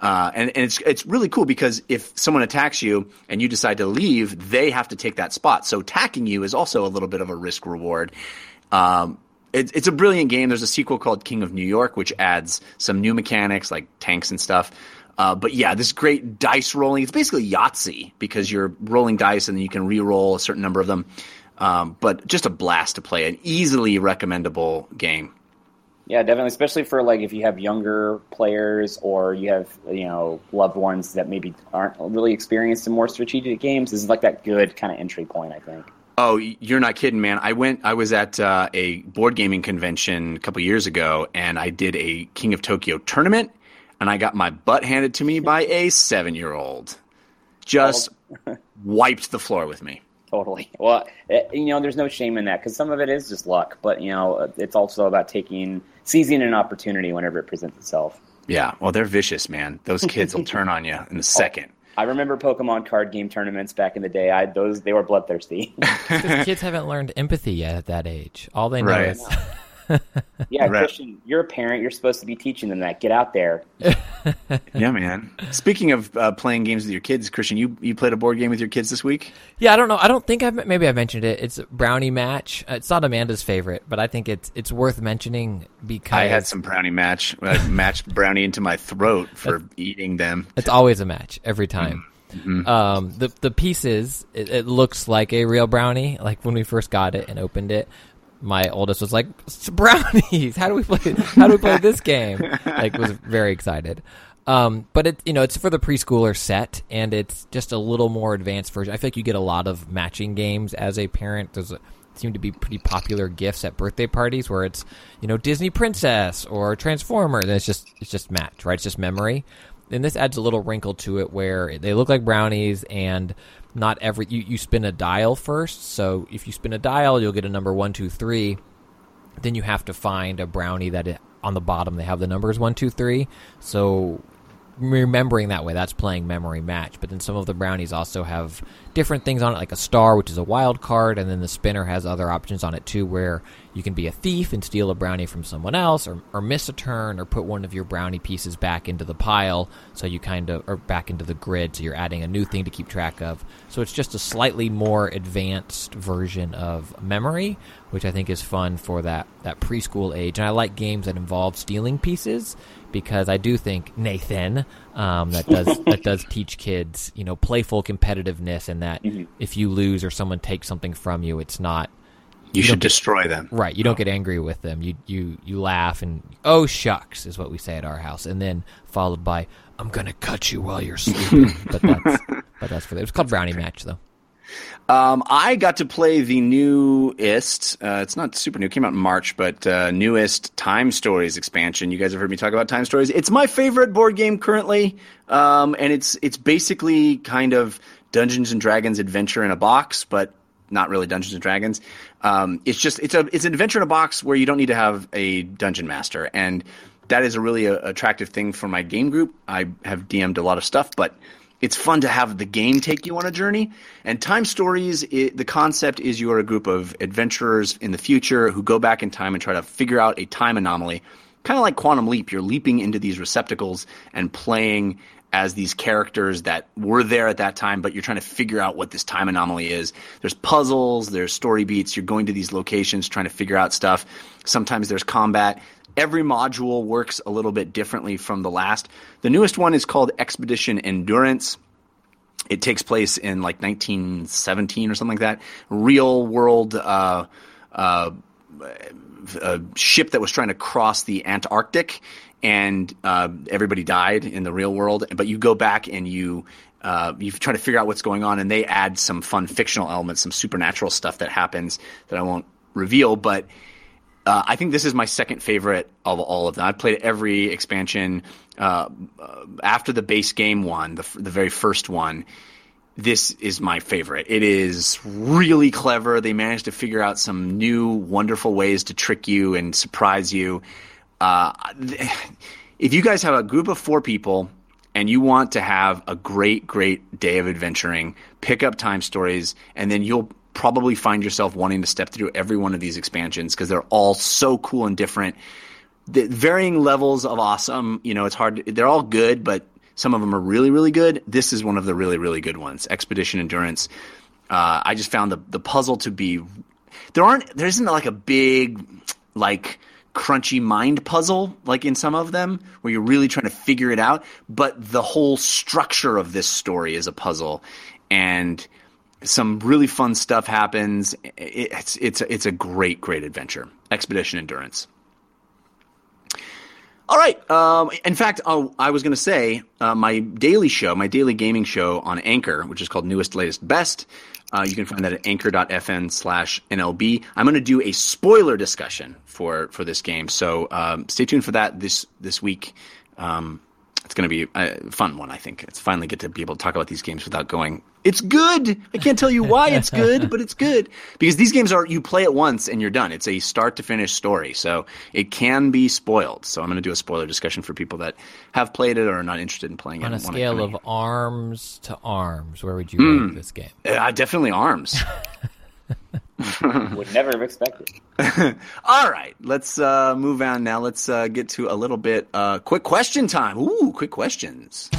Uh, and, and it's it's really cool because if someone attacks you and you decide to leave, they have to take that spot. So attacking you is also a little bit of a risk reward. Um, it, it's a brilliant game. There's a sequel called King of New York, which adds some new mechanics like tanks and stuff. Uh, but yeah, this great dice rolling. It's basically Yahtzee because you're rolling dice and then you can re-roll a certain number of them. Um, but just a blast to play. An easily recommendable game. Yeah, definitely, especially for like if you have younger players or you have you know loved ones that maybe aren't really experienced in more strategic games. This is like that good kind of entry point, I think. Oh, you're not kidding, man. I went. I was at uh, a board gaming convention a couple years ago, and I did a King of Tokyo tournament, and I got my butt handed to me by a seven-year-old. Just wiped the floor with me. Totally. Well, eh, you know, there's no shame in that because some of it is just luck, but you know, it's also about taking seizing an opportunity whenever it presents itself. Yeah. Well, they're vicious, man. Those kids will turn on you in a second. I remember Pokemon card game tournaments back in the day. I those they were bloodthirsty. Kids haven't learned empathy yet at that age. All they know Right. is yeah, Right. Christian, you're a parent. You're supposed to be teaching them that. Get out there. Yeah, man. Speaking of uh, playing games with your kids, Christian, you you played a board game with your kids this week? Yeah, I don't know. I don't think I've maybe I mentioned it. It's Brownie Match. Uh, It's not Amanda's favorite, but I think it's it's worth mentioning because I had some brownie match. I matched brownie into my throat for eating them. It's always a match every time. Mm-hmm. Um, the the pieces it, it looks like a real brownie. Like when we first got it and opened it, my oldest was like, "Brownies! How do we play? How do we play this game?" Like was very excited. Um, but it you know it's for the preschooler set and it's just a little more advanced version. I feel like you get a lot of matching games as a parent. There's a, seem to be pretty popular gifts at birthday parties where it's you know Disney Princess or Transformer. And it's just it's just match right. It's just memory and this adds a little wrinkle to it where they look like brownies and not every you, you spin a dial first. So if you spin a dial you'll get a number one two three. Then you have to find a brownie that it, on the bottom they have the numbers one two three. So remembering that way that's playing memory match. But then some of the brownies also have different things on it like a star which is a wild card and then the spinner has other options on it too where you can be a thief and steal a brownie from someone else or, or miss a turn or put one of your brownie pieces back into the pile so you kind of or back into the grid so you're adding a new thing to keep track of. So it's just a slightly more advanced version of memory which i think is fun for that that preschool age. And i like games that involve stealing pieces because I do think Nathan um, that does that does teach kids, you know, playful competitiveness, and that if you lose or someone takes something from you, it's not You don't should get- destroy them. right. You don't get angry with them. You you you laugh and oh shucks is what we say at our house, and then followed by I'm gonna cut you while you're sleeping. but that's but that's for it was called Brownie Match though. Um, I got to play the newest. Uh, it's not super new; it came out in March, but uh, newest Time Stories expansion. You guys have heard me talk about Time Stories. It's my favorite board game currently, um, and it's it's basically kind of Dungeons and Dragons adventure in a box, but not really Dungeons and Dragons. Um, it's just it's a it's an adventure in a box where you don't need to have a dungeon master, and that is a really uh attractive thing for my game group. I have DM'd a lot of stuff, but it's fun to have the game take you on a journey. And time stories, it, the concept is you are a group of adventurers in the future who go back in time and try to figure out a time anomaly. Kind of like Quantum Leap, you're leaping into these receptacles and playing as these characters that were there at that time, but you're trying to figure out what this time anomaly is. There's puzzles, there's story beats, you're going to these locations trying to figure out stuff. Sometimes there's combat. Every module works a little bit differently from the last. The newest one is called Expedition Endurance. It takes place in like 1917 or something like that. Real world uh, uh, a ship that was trying to cross the Antarctic, and uh, everybody died in the real world. But you go back and you uh, you try to figure out what's going on, and they add some fun fictional elements, some supernatural stuff that happens that I won't reveal. But uh, I think this is my second favorite of all of them. I've played every expansion uh, uh, after the base game one, the, the very first one. This is my favorite. It is really clever. They managed to figure out some new, wonderful ways to trick you and surprise you. Uh, if you guys have a group of four people and you want to have a great, great day of adventuring, pick up Time Stories, and then you'll probably find yourself wanting to step through every one of these expansions because they're all so cool and different. The varying levels of awesome. You know, it's hard. They're all good, but some of them are really, really good. This is one of the really, really good ones. Expedition Endurance. Uh, I just found the the puzzle to be. There aren't. There isn't like a big, like crunchy mind puzzle like in some of them where you're really trying to figure it out. But the whole structure of this story is a puzzle, and some really fun stuff happens. It's it's it's a great great adventure. Expedition Endurance. All right. Um, in fact, oh, I was going to say uh, my daily show, my daily gaming show on Anchor, which is called Newest, Latest, Best. Uh, you can find that at anchor.fm slash NLB. I'm going to do a spoiler discussion for, for this game. So um, stay tuned for that this, this week. Um, it's going to be a fun one, I think. It's finally get to be able to talk about these games without going, it's good. I can't tell you why it's good, but it's good. Because these games are, you play it once and you're done. It's a start to finish story. So it can be spoiled. So I'm going to do a spoiler discussion for people that have played it or are not interested in playing it. On a scale kinda- arms to arms, where would you rank this game? Uh, definitely arms. Would never have expected. All right, let's uh, move on now. Let's uh, get to a little bit uh, quick question time. Ooh, quick questions.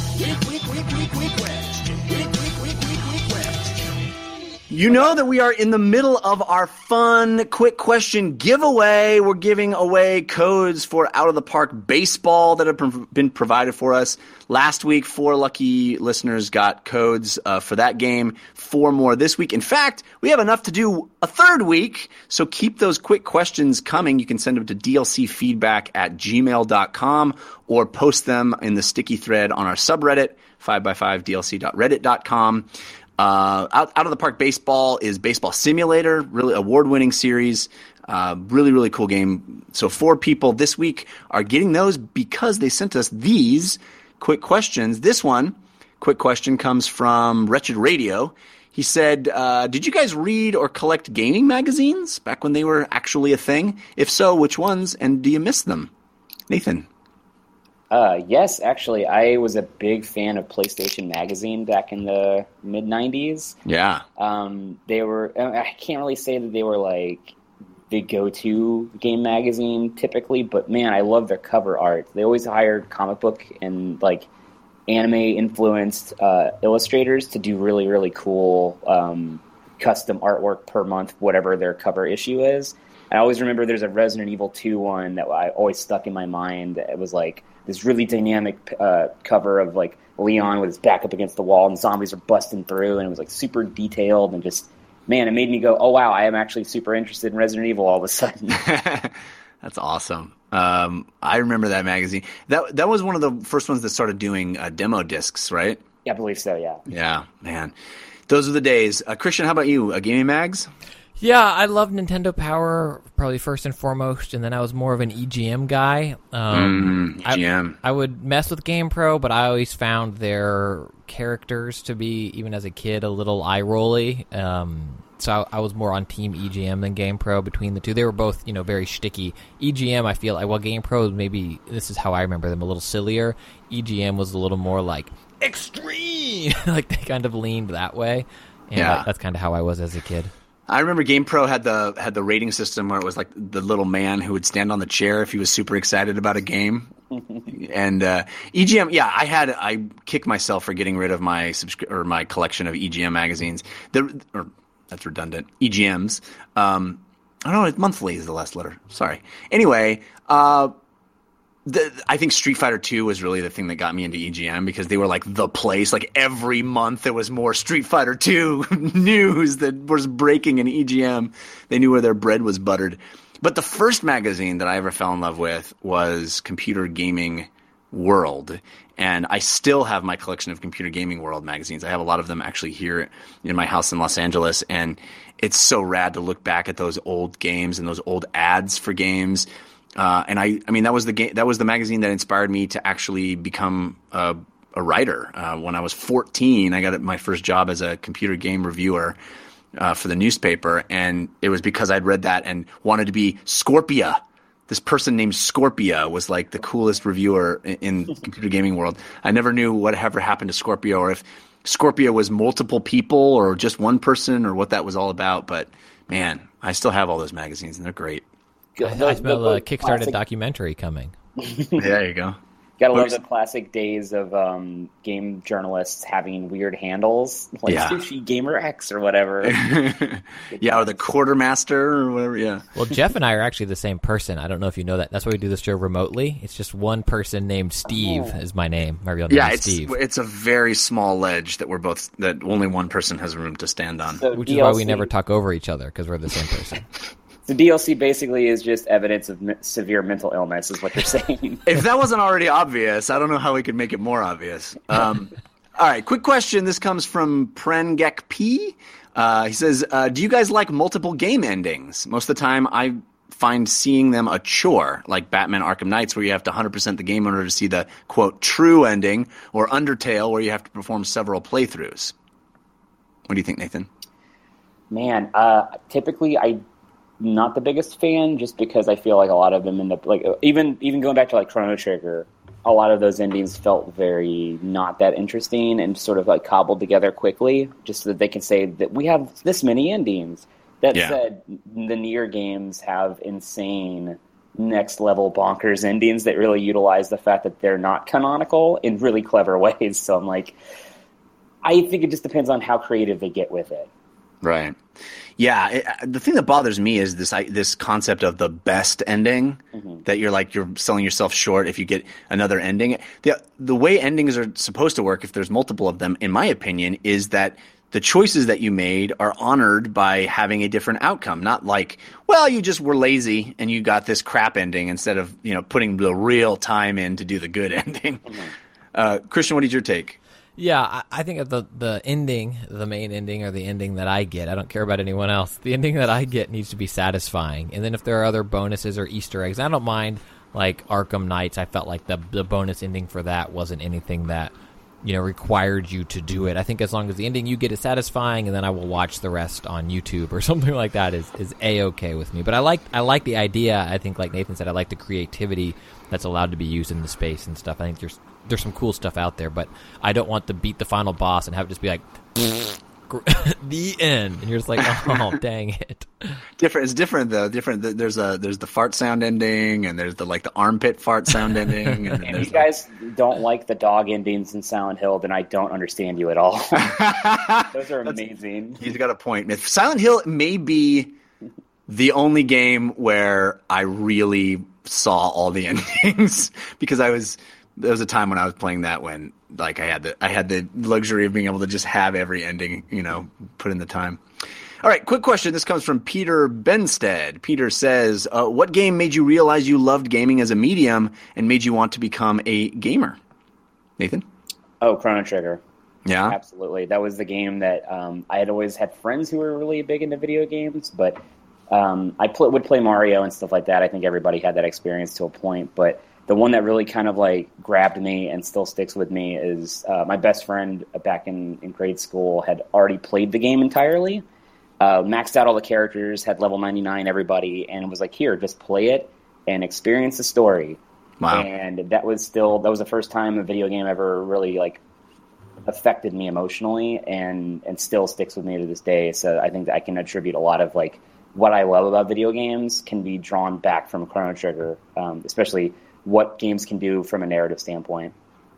You know that we are in the middle of our fun quick question giveaway. We're giving away codes for Out of the Park baseball that have been provided for us. Last week, four lucky listeners got codes uh, for that game. Four more this week. In fact, we have enough to do a third week. So keep those quick questions coming. You can send them to dlcfeedback at gmail.com or post them in the sticky thread on our subreddit, 5x5dlc.reddit.com. Uh, out, out of the park baseball is baseball simulator, really award winning series. Uh, really, really cool game. So four people this week are getting those because they sent us these quick questions. This one, quick question comes from Wretched Radio. He said, uh, "Did you guys read or collect gaming magazines back when they were actually a thing? If so, which ones? And do you miss them?" Nathan. Uh, yes, actually, I was a big fan of PlayStation Magazine back in the mid '90s. Yeah. Um, they were. I can't really say that they were like the go-to game magazine typically, but man, I love their cover art. They always hired comic book and like anime influenced uh, illustrators to do really really cool um, custom artwork per month, whatever their cover issue is. I always remember there's a Resident Evil 2 one that I always stuck in my mind. It was like this really dynamic uh, cover of like Leon with his back up against the wall and zombies are busting through, and it was like super detailed and just man, it made me go, oh wow, I am actually super interested in Resident Evil all of a sudden. That's awesome. Um, I remember that magazine. That that was one of the first ones that started doing uh, demo discs, right? yeah, I believe so. Yeah. Yeah, man. Those are the days. Uh, Christian, how about you? Uh, gaming mags? Yeah, I love Nintendo Power probably first and foremost, and then I was more of an EGM guy. Um, I- EGM. I, would mess with GamePro, but I always found their characters to be, even as a kid, a little eye rolly. Um, so I, I was more on Team EGM than GamePro between the two. They were both, you know, very sticky. EGM, I feel like, well, GamePro maybe this is how I remember them a little sillier. EGM was a little more like extreme, like they kind of leaned that way. And Yeah. that- that's kind of how I was as a kid. I remember GamePro had the had the rating system where it was like the little man who would stand on the chair if he was super excited about a game. and uh, EGM, yeah, I had I kicked myself for getting rid of my subscri- or my collection of EGM magazines. The or that's redundant. EGMs. Um, I don't know. Monthly is the last letter. Sorry. Anyway, uh, the, I think Street Fighter Two was really the thing that got me into EGM because they were like the place. Like every month there was more Street Fighter Two news that was breaking in EGM. They knew where their bread was buttered. But the first magazine that I ever fell in love with was Computer Gaming World, and I still have my collection of Computer Gaming World magazines. I have a lot of them actually here in my house in Los Angeles, and it's so rad to look back at those old games and those old ads for games. Uh, and I, I mean, that was the game, that was the magazine that inspired me to actually become a, a writer. Uh, when I was 14, I got my first job as a computer game reviewer uh, for the newspaper, and it was because I'd read that and wanted to be Scorpia. This person named Scorpia was like the coolest reviewer in, in computer gaming world. I never knew what ever happened to Scorpio or if Scorpia was multiple people or just one person, or what that was all about. But man, I still have all those magazines, and they're great. I smell a Kickstarter documentary coming. there you go. Gotta love Whoops. the classic days of um, game journalists having weird handles, like Yeah. Sushi Gamer X or whatever. yeah, or the quartermaster or whatever. Yeah. Well, Jeff and I are actually the same person. I don't know if you know that. That's why we do this show remotely. It's just one person named Steve is my name. My real name Yeah, is it's Steve. it's a very small ledge that we're both that only one person has room to stand on. So Which is why we never talk over each other because we're the same person. The DLC basically is just evidence of me- severe mental illness, is what you're saying. if that wasn't already obvious, I don't know how we could make it more obvious. Um, all right, quick question. This comes from Prengek P. Uh, he says, uh, "Do you guys like multiple game endings? Most of the time, I find seeing them a chore, like Batman: Arkham Knights, where you have to 100% the game in order to see the quote true ending, or Undertale, where you have to perform several playthroughs." What do you think, Nathan? Man, uh, typically I not the biggest fan, just because I feel like a lot of them end up like even even going back to like Chrono Trigger, a lot of those endings felt very not that interesting and sort of like cobbled together quickly, just so that they can say that we have this many endings. That Yeah. said, the Nier games have insane next level bonkers endings that really utilize the fact that they're not canonical in really clever ways. So I'm like, I think it just depends on how creative they get with it. Right. Yeah. It, uh, the thing that bothers me is this I, this concept of the best ending mm-hmm. that you're like you're selling yourself short if you get another ending. The the way endings are supposed to work, if there's multiple of them, in my opinion, is that the choices that you made are honored by having a different outcome. Not like, well, you just were lazy and you got this crap ending instead of you know putting the real time in to do the good ending. Mm-hmm. Uh, Christian, what is your take? Yeah, I, I think the the ending, the main ending, or the ending that I get. I don't care about anyone else. The ending that I get needs to be satisfying. And then if there are other bonuses or Easter eggs, I don't mind. Like Arkham Knights, I felt like the the bonus ending for that wasn't anything that you know required you to do it. I think as long as the ending you get is satisfying, and then I will watch the rest on YouTube or something like that is is a okay with me. But I like I like the idea. I think like Nathan said, I like the creativity that's allowed to be used in the space and stuff. I think there's there's some cool stuff out there, but I don't want to beat the final boss and have it just be like the end, and you're just like, oh dang it. Different. It's different though. Different. There's a there's the fart sound ending, and there's the like the armpit fart sound ending, and If there's you guys don't like the dog endings in Silent Hill, then I don't understand you at all. Those are amazing. He's got a point. If Silent Hill may be the only game where I really saw all the endings because I was there was a time when I was playing that when like I had the I had the luxury of being able to just have every ending, you know, put in the time. All right, quick question. This comes from Peter Benstead. Peter says, uh, "What game made you realize you loved gaming as a medium and made you want to become a gamer?" Nathan. Oh, Chrono Trigger. Yeah. Absolutely. That was the game that um, I had always had friends who were really big into video games, but um, I pl- would play Mario and stuff like that. I think everybody had that experience to a point, but the one that really kind of like grabbed me and still sticks with me is uh, my best friend back in, in grade school had already played the game entirely, uh, maxed out all the characters, had level 99 everybody, and was like, here, just play it and experience the story. Wow. And that was still, that was the first time a video game ever really like affected me emotionally and and still sticks with me to this day. So I think that I can attribute a lot of like what I love about video games can be drawn back from Chrono Trigger, um, especially what games can do from a narrative standpoint.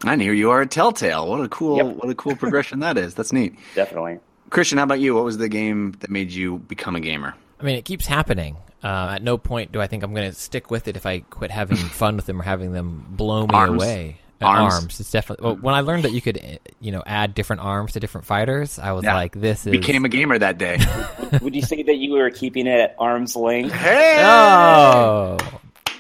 And here you are at Telltale. What a cool, Yep. what a cool progression that is. That's neat. Definitely. Christian, how about you? What was the game that made you become a gamer? I mean, it keeps happening. Uh, at no point do I think I'm going to stick with it if I quit having fun with them or having them blow me Arms. away. Uh, Arms. It's definitely. Well, when I learned that you could, you know, add different arms to different fighters, I was Yeah. like, "This is." Became a gamer that day. Would you say that you were keeping it at arm's length? hey, Oh,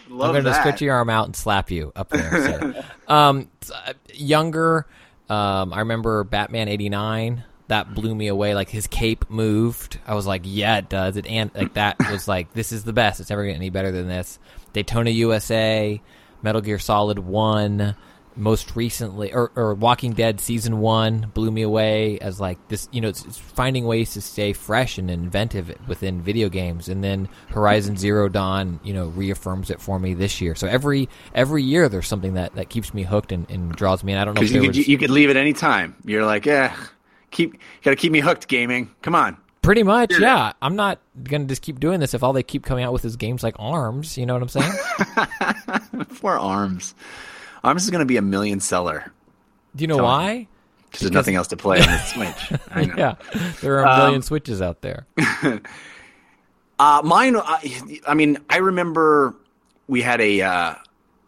love I'm going to stretch your arm out and slap you up there. So. um, uh, younger, um, I remember Batman '89. That blew me away. Like his cape moved. I was like, "Yeah, it does." It and like that was like, "This is the best. It's never getting any better than this." Daytona USA, Metal Gear Solid One. Most recently, or, or Walking Dead season one blew me away as like this. You know, it's, it's finding ways to stay fresh and inventive within video games. And then Horizon Zero Dawn, you know, reaffirms it for me this year. So every every year there's something that, that keeps me hooked and, and draws me in. I don't know you could, was you could leave at any time. You're like, yeah, keep, got to keep me hooked, gaming. Come on. pretty much, yeah. I'm not gonna just keep doing this if all they keep coming out with is games like Arms. You know what I'm saying? Four arms. Arms is going to be a million seller Do you know Tell why? because there's nothing else to play on the Switch. I know. Yeah, there are a Um, million switches out there. Uh, mine, I, I mean, I remember we had a uh,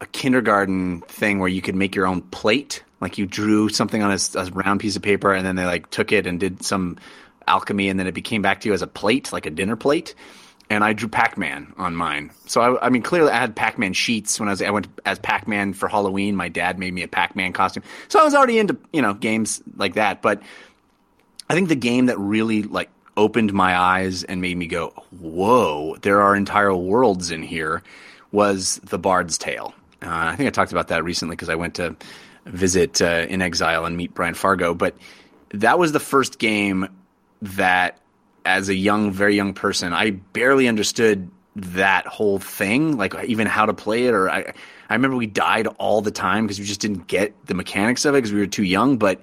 a kindergarten thing where you could make your own plate. Like you drew something on a round piece of paper, and then they like took it and did some alchemy, and then it became back to you as a plate, like a dinner plate. And I drew Pac-Man on mine. So I, I mean, clearly I had Pac-Man sheets when I was I went as Pac-Man for Halloween. My dad made me a Pac-Man costume, so I was already into you know games like that. But I think the game that really like opened my eyes and made me go, "Whoa, there are entire worlds in here," was The Bard's Tale. Uh, I think I talked about that recently because I went to visit uh, inXile and meet Brian Fargo. But that was the first game that, as a young, very young person, I barely understood that whole thing, like even how to play it. Or I, I remember we died all the time because we just didn't get the mechanics of it because we were too young. But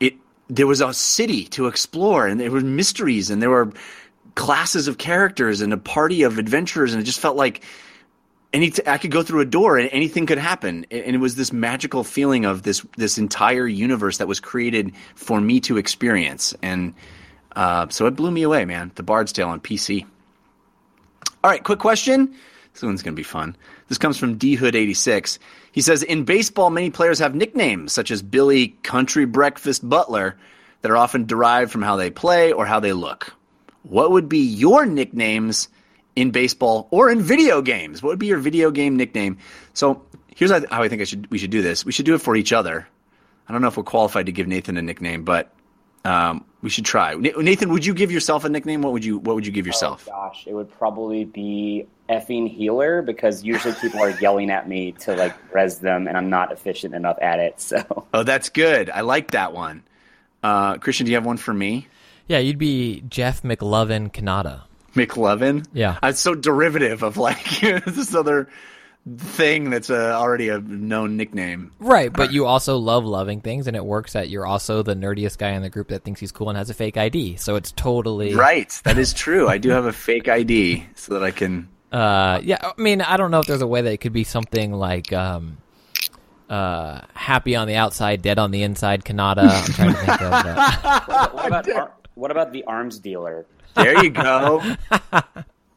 it there was a city to explore and there were mysteries and there were classes of characters and a party of adventurers and it just felt like any I could go through a door and anything could happen and it was this magical feeling of this this entire universe that was created for me to experience and uh, so it blew me away man the Bard's Tale on PC all right, quick question. This one's going to be fun. This comes from D Hood 86. He says, In baseball, many players have nicknames such as Billy Country Breakfast Butler that are often derived from how they play or how they look. What would be your nicknames in baseball or in video games? What would be your video game nickname? So here's how I think I should we should do this. We should do it for each other. I don't know if we're qualified to give Nathan a nickname, but um, we should try. Nathan, would you give yourself a nickname? What would you What would you give yourself? Oh, gosh, it would probably be effing healer because usually people are yelling at me to like res them, and I'm not efficient enough at it. So Oh, that's good. I like that one. Uh, Christian, do you have one for me? Yeah, you'd be Jeff McLovin Cannata. McLovin? Yeah. It's so derivative of like this other thing that's uh, already a known nickname. Right, but you also love loving things, and it works that you're also the nerdiest guy in the group that thinks he's cool and has a fake ID. So it's totally Right. That is true. I do have a fake ID so that I can. Uh, yeah, I mean, I don't know if there's a way that it could be something like um, uh, happy on the outside, dead on the inside. Cannata. I'm trying to think of. Uh, what about ar- what about the arms dealer? There you go.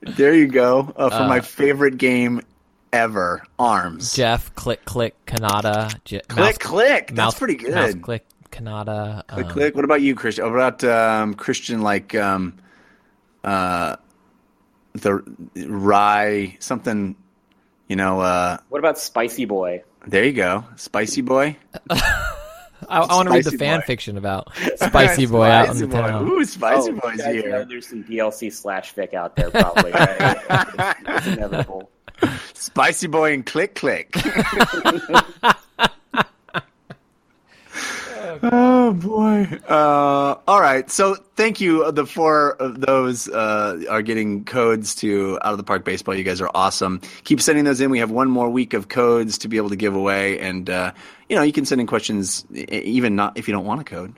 There you go. Uh, for Uh, my favorite game ever, Arms. Jeff, click, click, Cannata. Je- click, mouse, click. That's mouse- pretty good. Mouse, click, Cannata. Click, um, click. What about you, Christian? What about um, Christian? Like um, uh, the rye something. You know. Uh, What about Spicy Boy? there you go, Spicy Boy. I, I want to read the fan boy. fiction about Spicy Boy out in the boy. town. Ooh, Spicy Oh, Boy's you guys know here. There's some DLC slash fic out there, probably. Right? it's, it's inevitable. Spicy Boy and Click Click. oh boy! Uh, all right, so thank you. The four of those uh, are getting codes to Out of the Park Baseball. You guys are awesome. Keep sending those in. We have one more week of codes to be able to give away, and uh, you know you can send in questions even not if you don't want a code.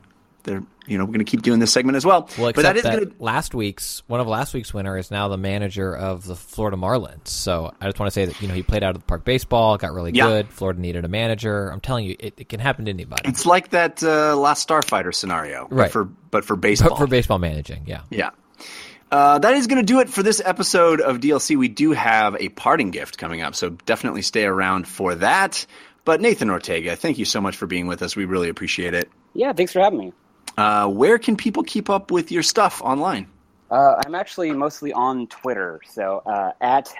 They're you know we're going to keep doing this segment as well. Well, but that is that, going to last week's one of last week's winner is now the manager of the Florida Marlins. So I just want to say that you know he played out of the park baseball, got really Yeah. good. Florida needed a manager. I'm telling you, it, it can happen to anybody. It's like that uh, last Starfighter scenario, but Right. For but for baseball, But for baseball managing, yeah. Yeah. Uh, that is going to do it for this episode of DLC. We do have a parting gift coming up, so definitely stay around for that. But Nathan Ortega, thank you so much for being with us. We really appreciate it. Yeah, thanks for having me. Uh, where can people keep up with your stuff online? Uh, I'm actually mostly on Twitter, so uh, at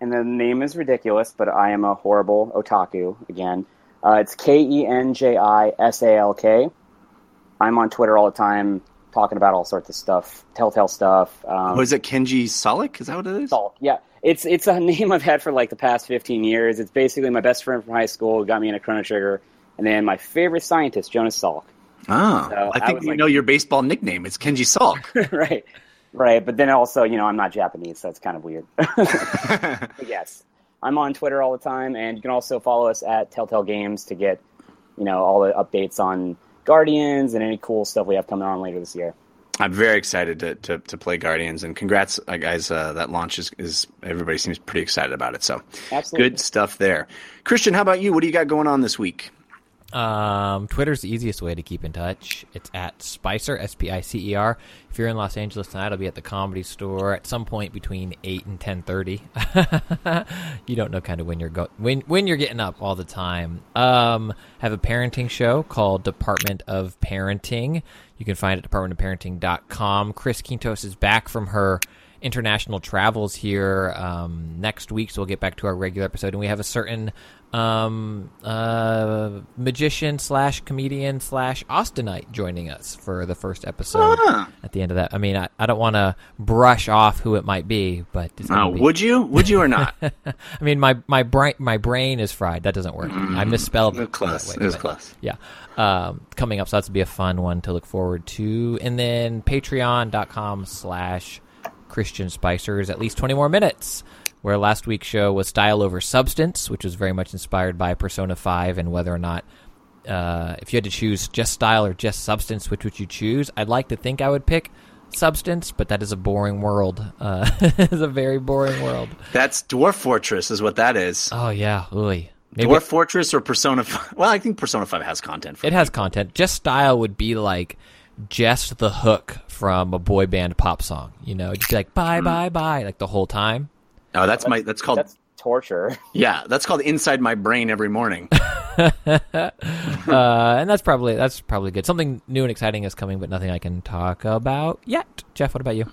and the name is ridiculous, but I am a horrible otaku again. Uh, it's K E N J I S A L K. I'm on Twitter all the time, talking about all sorts of stuff, Telltale stuff. Um, Was it Kenji Solik? Is that what it is? Salk. Yeah, it's it's a name I've had for like the past 15 years. It's basically my best friend from high school who got me into Chrono Trigger, and then my favorite scientist, Jonas Salk. Oh, So I I think was we like- know your baseball nickname. It's Kenji Salk. right, right. But then also, you know, I'm not Japanese, so it's kind of weird. Yes, I'm on Twitter all the time, and you can also follow us at Telltale Games to get, you know, all the updates on Guardians and any cool stuff we have coming on later this year. I'm very excited to, to, to play Guardians, and congrats, uh, guys. Uh, that launch is, is everybody seems pretty excited about it. So Absolutely. good stuff there. Christian, how about you? What do you got going on this week? Um, Twitter's the easiest way to keep in touch. It's at Spicer, S P I C E R. If you're in Los Angeles tonight, I'll be at the Comedy Store at some point between eight and ten thirty. you don't know kind of when you're go when when you're getting up all the time. Um, have a parenting show called Department of Parenting. You can find it at departmentofparenting.com. Chris Quintos is back from her international travels here um, next week, so we'll get back to our regular episode. And we have a certain um, uh, magician slash comedian slash Austinite joining us for the first episode. Ah. At the end of that, I mean, I, I don't want to brush off who it might be, but Oh, be- would you? Would you or not? I mean, my my brain my brain is fried. That doesn't work. I misspelled It close. It was but- close. Yeah. Um, coming up, so that's to be a fun one to look forward to. And then patreon.com slash Christian Spicer is at least 20 more minutes. Where last week's show was Style Over Substance, which was very much inspired by Persona 5 and whether or not, uh, if you had to choose just style or just substance, which would you choose? I'd like to think I would pick substance, but that is a boring world. Uh, it's a very boring world. That's Dwarf Fortress, is what that is. Oh, yeah. Ooh. Maybe Dwarf Fortress or Persona 5? Well, I think Persona 5 has content for It has content. Just style would be like just the hook from a boy band pop song. You know, just be like bye bye bye like the whole time. Oh, that's my that's called That's torture. yeah, that's called inside my brain every morning. Uh, and that's probably that's probably good. Something new and exciting is coming, but nothing I can talk about yet. Jeff, what about you?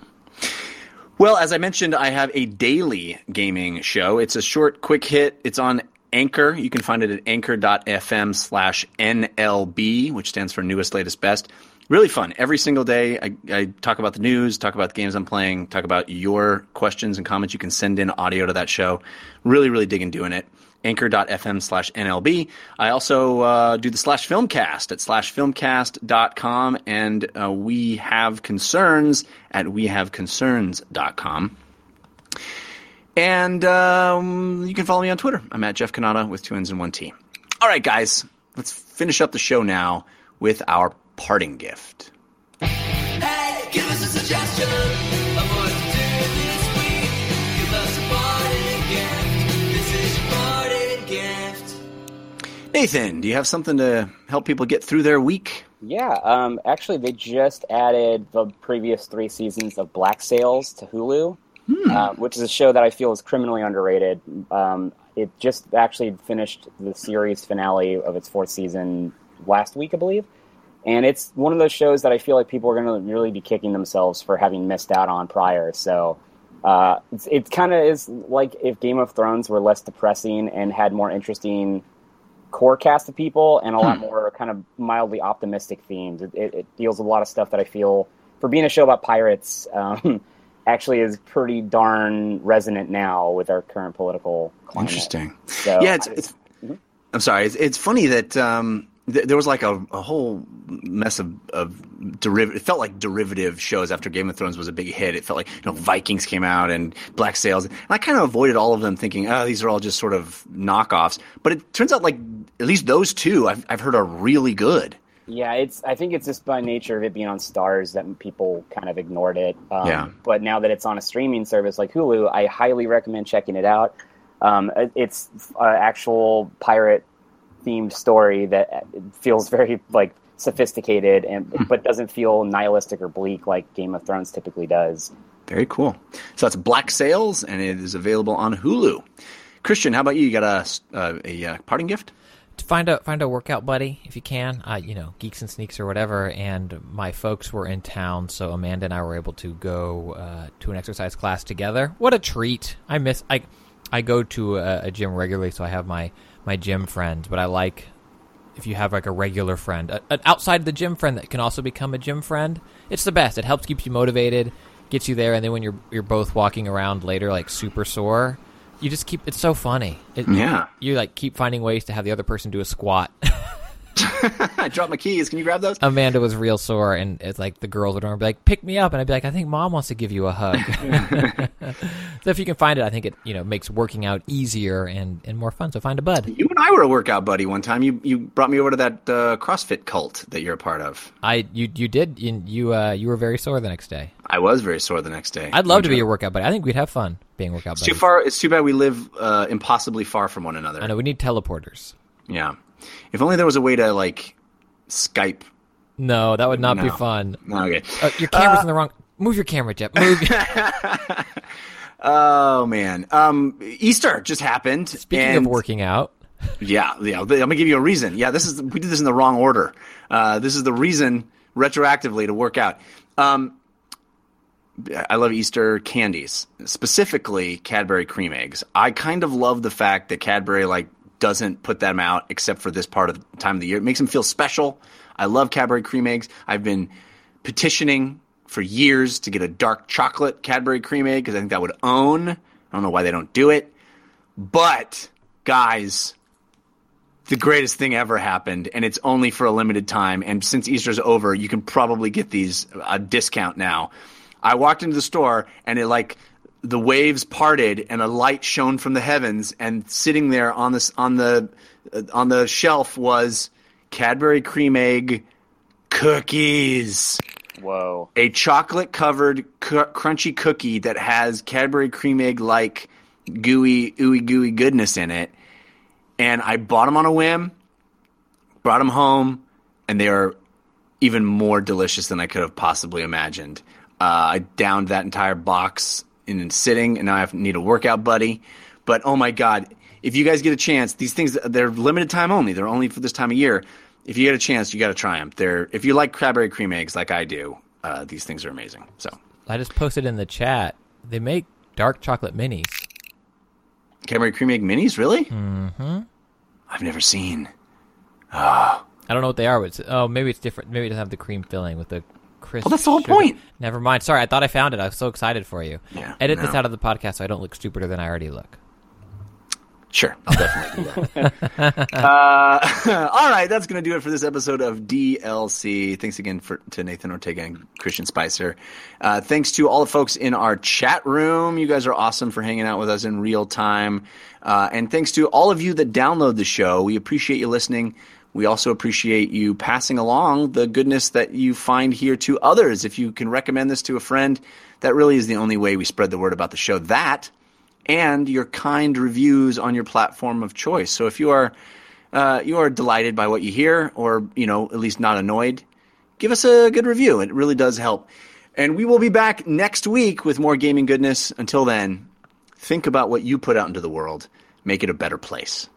well, as I mentioned, I have a daily gaming show. It's a short, quick hit. It's on Anchor. You can find it at anchor.fm slash NLB, which stands for newest, latest, best. Really fun. Every single day, I, I talk about the news, talk about the games I'm playing, talk about your questions and comments. You can send in audio to that show. Really, really digging doing it. Anchor.fm slash NLB. I also uh, do the slash filmcast at slash filmcast.com, and uh, we have concerns at wehaveconcerns.com. And um, you can follow me on Twitter. I'm at Jeff Cannata with two N's and one T. All right, guys, let's finish up the show now with our parting gift. Hey, give us a suggestion of what to do this week. Give us a parting gift. This is your parting gift. Nathan, do you have something to help people get through their week? Yeah, um, actually, they just added the previous three seasons of Black Sails to Hulu. uh, which is a show that I feel is criminally underrated. Um, it just actually finished the series finale of its fourth season last week, I believe. And it's one of those shows that I feel like people are going to really be kicking themselves for having missed out on prior. So uh, it's, it kind of is like if Game of Thrones were less depressing and had more interesting core cast of people and a lot more kind of mildly optimistic themes. It, it, it deals with a lot of stuff that I feel, for being a show about pirates, um, actually is pretty darn resonant now with our current political climate. Interesting. So, yeah, it's, it's I'm sorry. It's, it's funny that um, th- there was like a, a whole mess of, of derivative. It felt like derivative shows after Game of Thrones was a big hit. It felt like you know Vikings came out and Black Sails, and I kind of avoided all of them, thinking, oh, these are all just sort of knockoffs. But it turns out like at least those two I've I've heard are really good. Yeah, it's. I think it's just by nature of it being on Starz that people kind of ignored it. Um, Yeah. But now that it's on a streaming service like Hulu, I highly recommend checking it out. Um, it's an actual pirate themed story that feels very like sophisticated and but doesn't feel nihilistic or bleak like Game of Thrones typically does. Very cool. So that's Black Sails, and it is available on Hulu. Christian, how about you? You got a uh, a, uh parting gift? to find a find a workout buddy if you can. Uh, you know, geeks and sneaks or whatever. And my folks were in town, so Amanda and I were able to go uh, to an exercise class together. What a treat! I miss I I go to a, a gym regularly, so I have my my gym friends. But I like if you have like a regular friend, a, an outside the gym friend that can also become a gym friend. It's the best. It helps keep you motivated, gets you there, and then when you're you're both walking around later like super sore. You just keep. It's so funny. It, Yeah. you like keep finding ways to have the other person do a squat. I dropped my keys. Can you grab those? Amanda was real sore, and it's like the girls would be like, "Pick me up," and I'd be like, "I think mom wants to give you a hug." so if you can find it, I think it you know makes working out easier and, and more fun. So find a bud. You and I were a workout buddy one time. You you brought me over to that uh, CrossFit cult that you're a part of. I you you did you you, uh, you were very sore the next day. I was very sore the next day. I'd love to be your workout buddy. I think we'd have fun being workout It's too far. It's too bad we live uh, impossibly far from one another. I know we need teleporters. Yeah. If only there was a way to like Skype. No, that would not be No. fun. Okay. Uh, your camera's in the wrong. Move your camera, Jeff. Move. Oh man. Um, Easter just happened. Speaking and- of working out, Yeah, yeah. I'm gonna give you a reason. Yeah, this is we did this in the wrong order. Uh, this is the reason retroactively to work out. Um, I love Easter candies, specifically Cadbury cream eggs. I kind of love the fact that Cadbury like doesn't put them out except for this part of the time of the year. It makes them feel special. I love Cadbury cream eggs. I've been petitioning for years to get a dark chocolate Cadbury cream egg because I think that would own. I don't know why they don't do it, but guys, the greatest thing ever happened, and it's only for a limited time. And since Easter's over, you can probably get these a discount now. I walked into the store, and it like the waves parted, and a light shone from the heavens, and sitting there on this on the uh, on the shelf was Cadbury cream egg cookies Whoa. a chocolate covered cr- crunchy cookie that has Cadbury cream egg like gooey ooey gooey goodness in it. And I bought them on a whim, brought them home, and they are even more delicious than I could have possibly imagined. Uh, I downed that entire box in sitting, and now I have, need a workout buddy. But oh my god, if you guys get a chance, these things they're limited time only. They're only for this time of year. If you get a chance, you got to try them. They're if you like Cadbury cream eggs like I do, uh, these things are amazing. So I just posted in the chat. They make dark chocolate minis. Cadbury cream egg minis, really? Mm-hmm. I've never seen. I don't know what they are, but it's, oh, maybe it's different. Maybe it doesn't have the cream filling with the crisp. Well, that's the whole sugar. point. Never mind. Sorry, I thought I found it. I was so excited for you. Yeah, Edit this out of the podcast so I don't look stupider than I already look. Sure, I'll definitely do that. uh, all right, that's going to do it for this episode of DLC. Thanks again for, to Nathan Ortega and Christian Spicer. Uh, thanks to all the folks in our chat room. You guys are awesome for hanging out with us in real time. Uh, and thanks to all of you that download the show. We appreciate you listening. We also appreciate you passing along the goodness that you find here to others. If you can recommend this to a friend, that really is the only way we spread the word about the show. That and your kind reviews on your platform of choice. So if you are uh, you are delighted by what you hear, or you know at least not annoyed, give us a good review. It really does help. And we will be back next week with more gaming goodness. Until then, think about what you put out into the world. Make it a better place.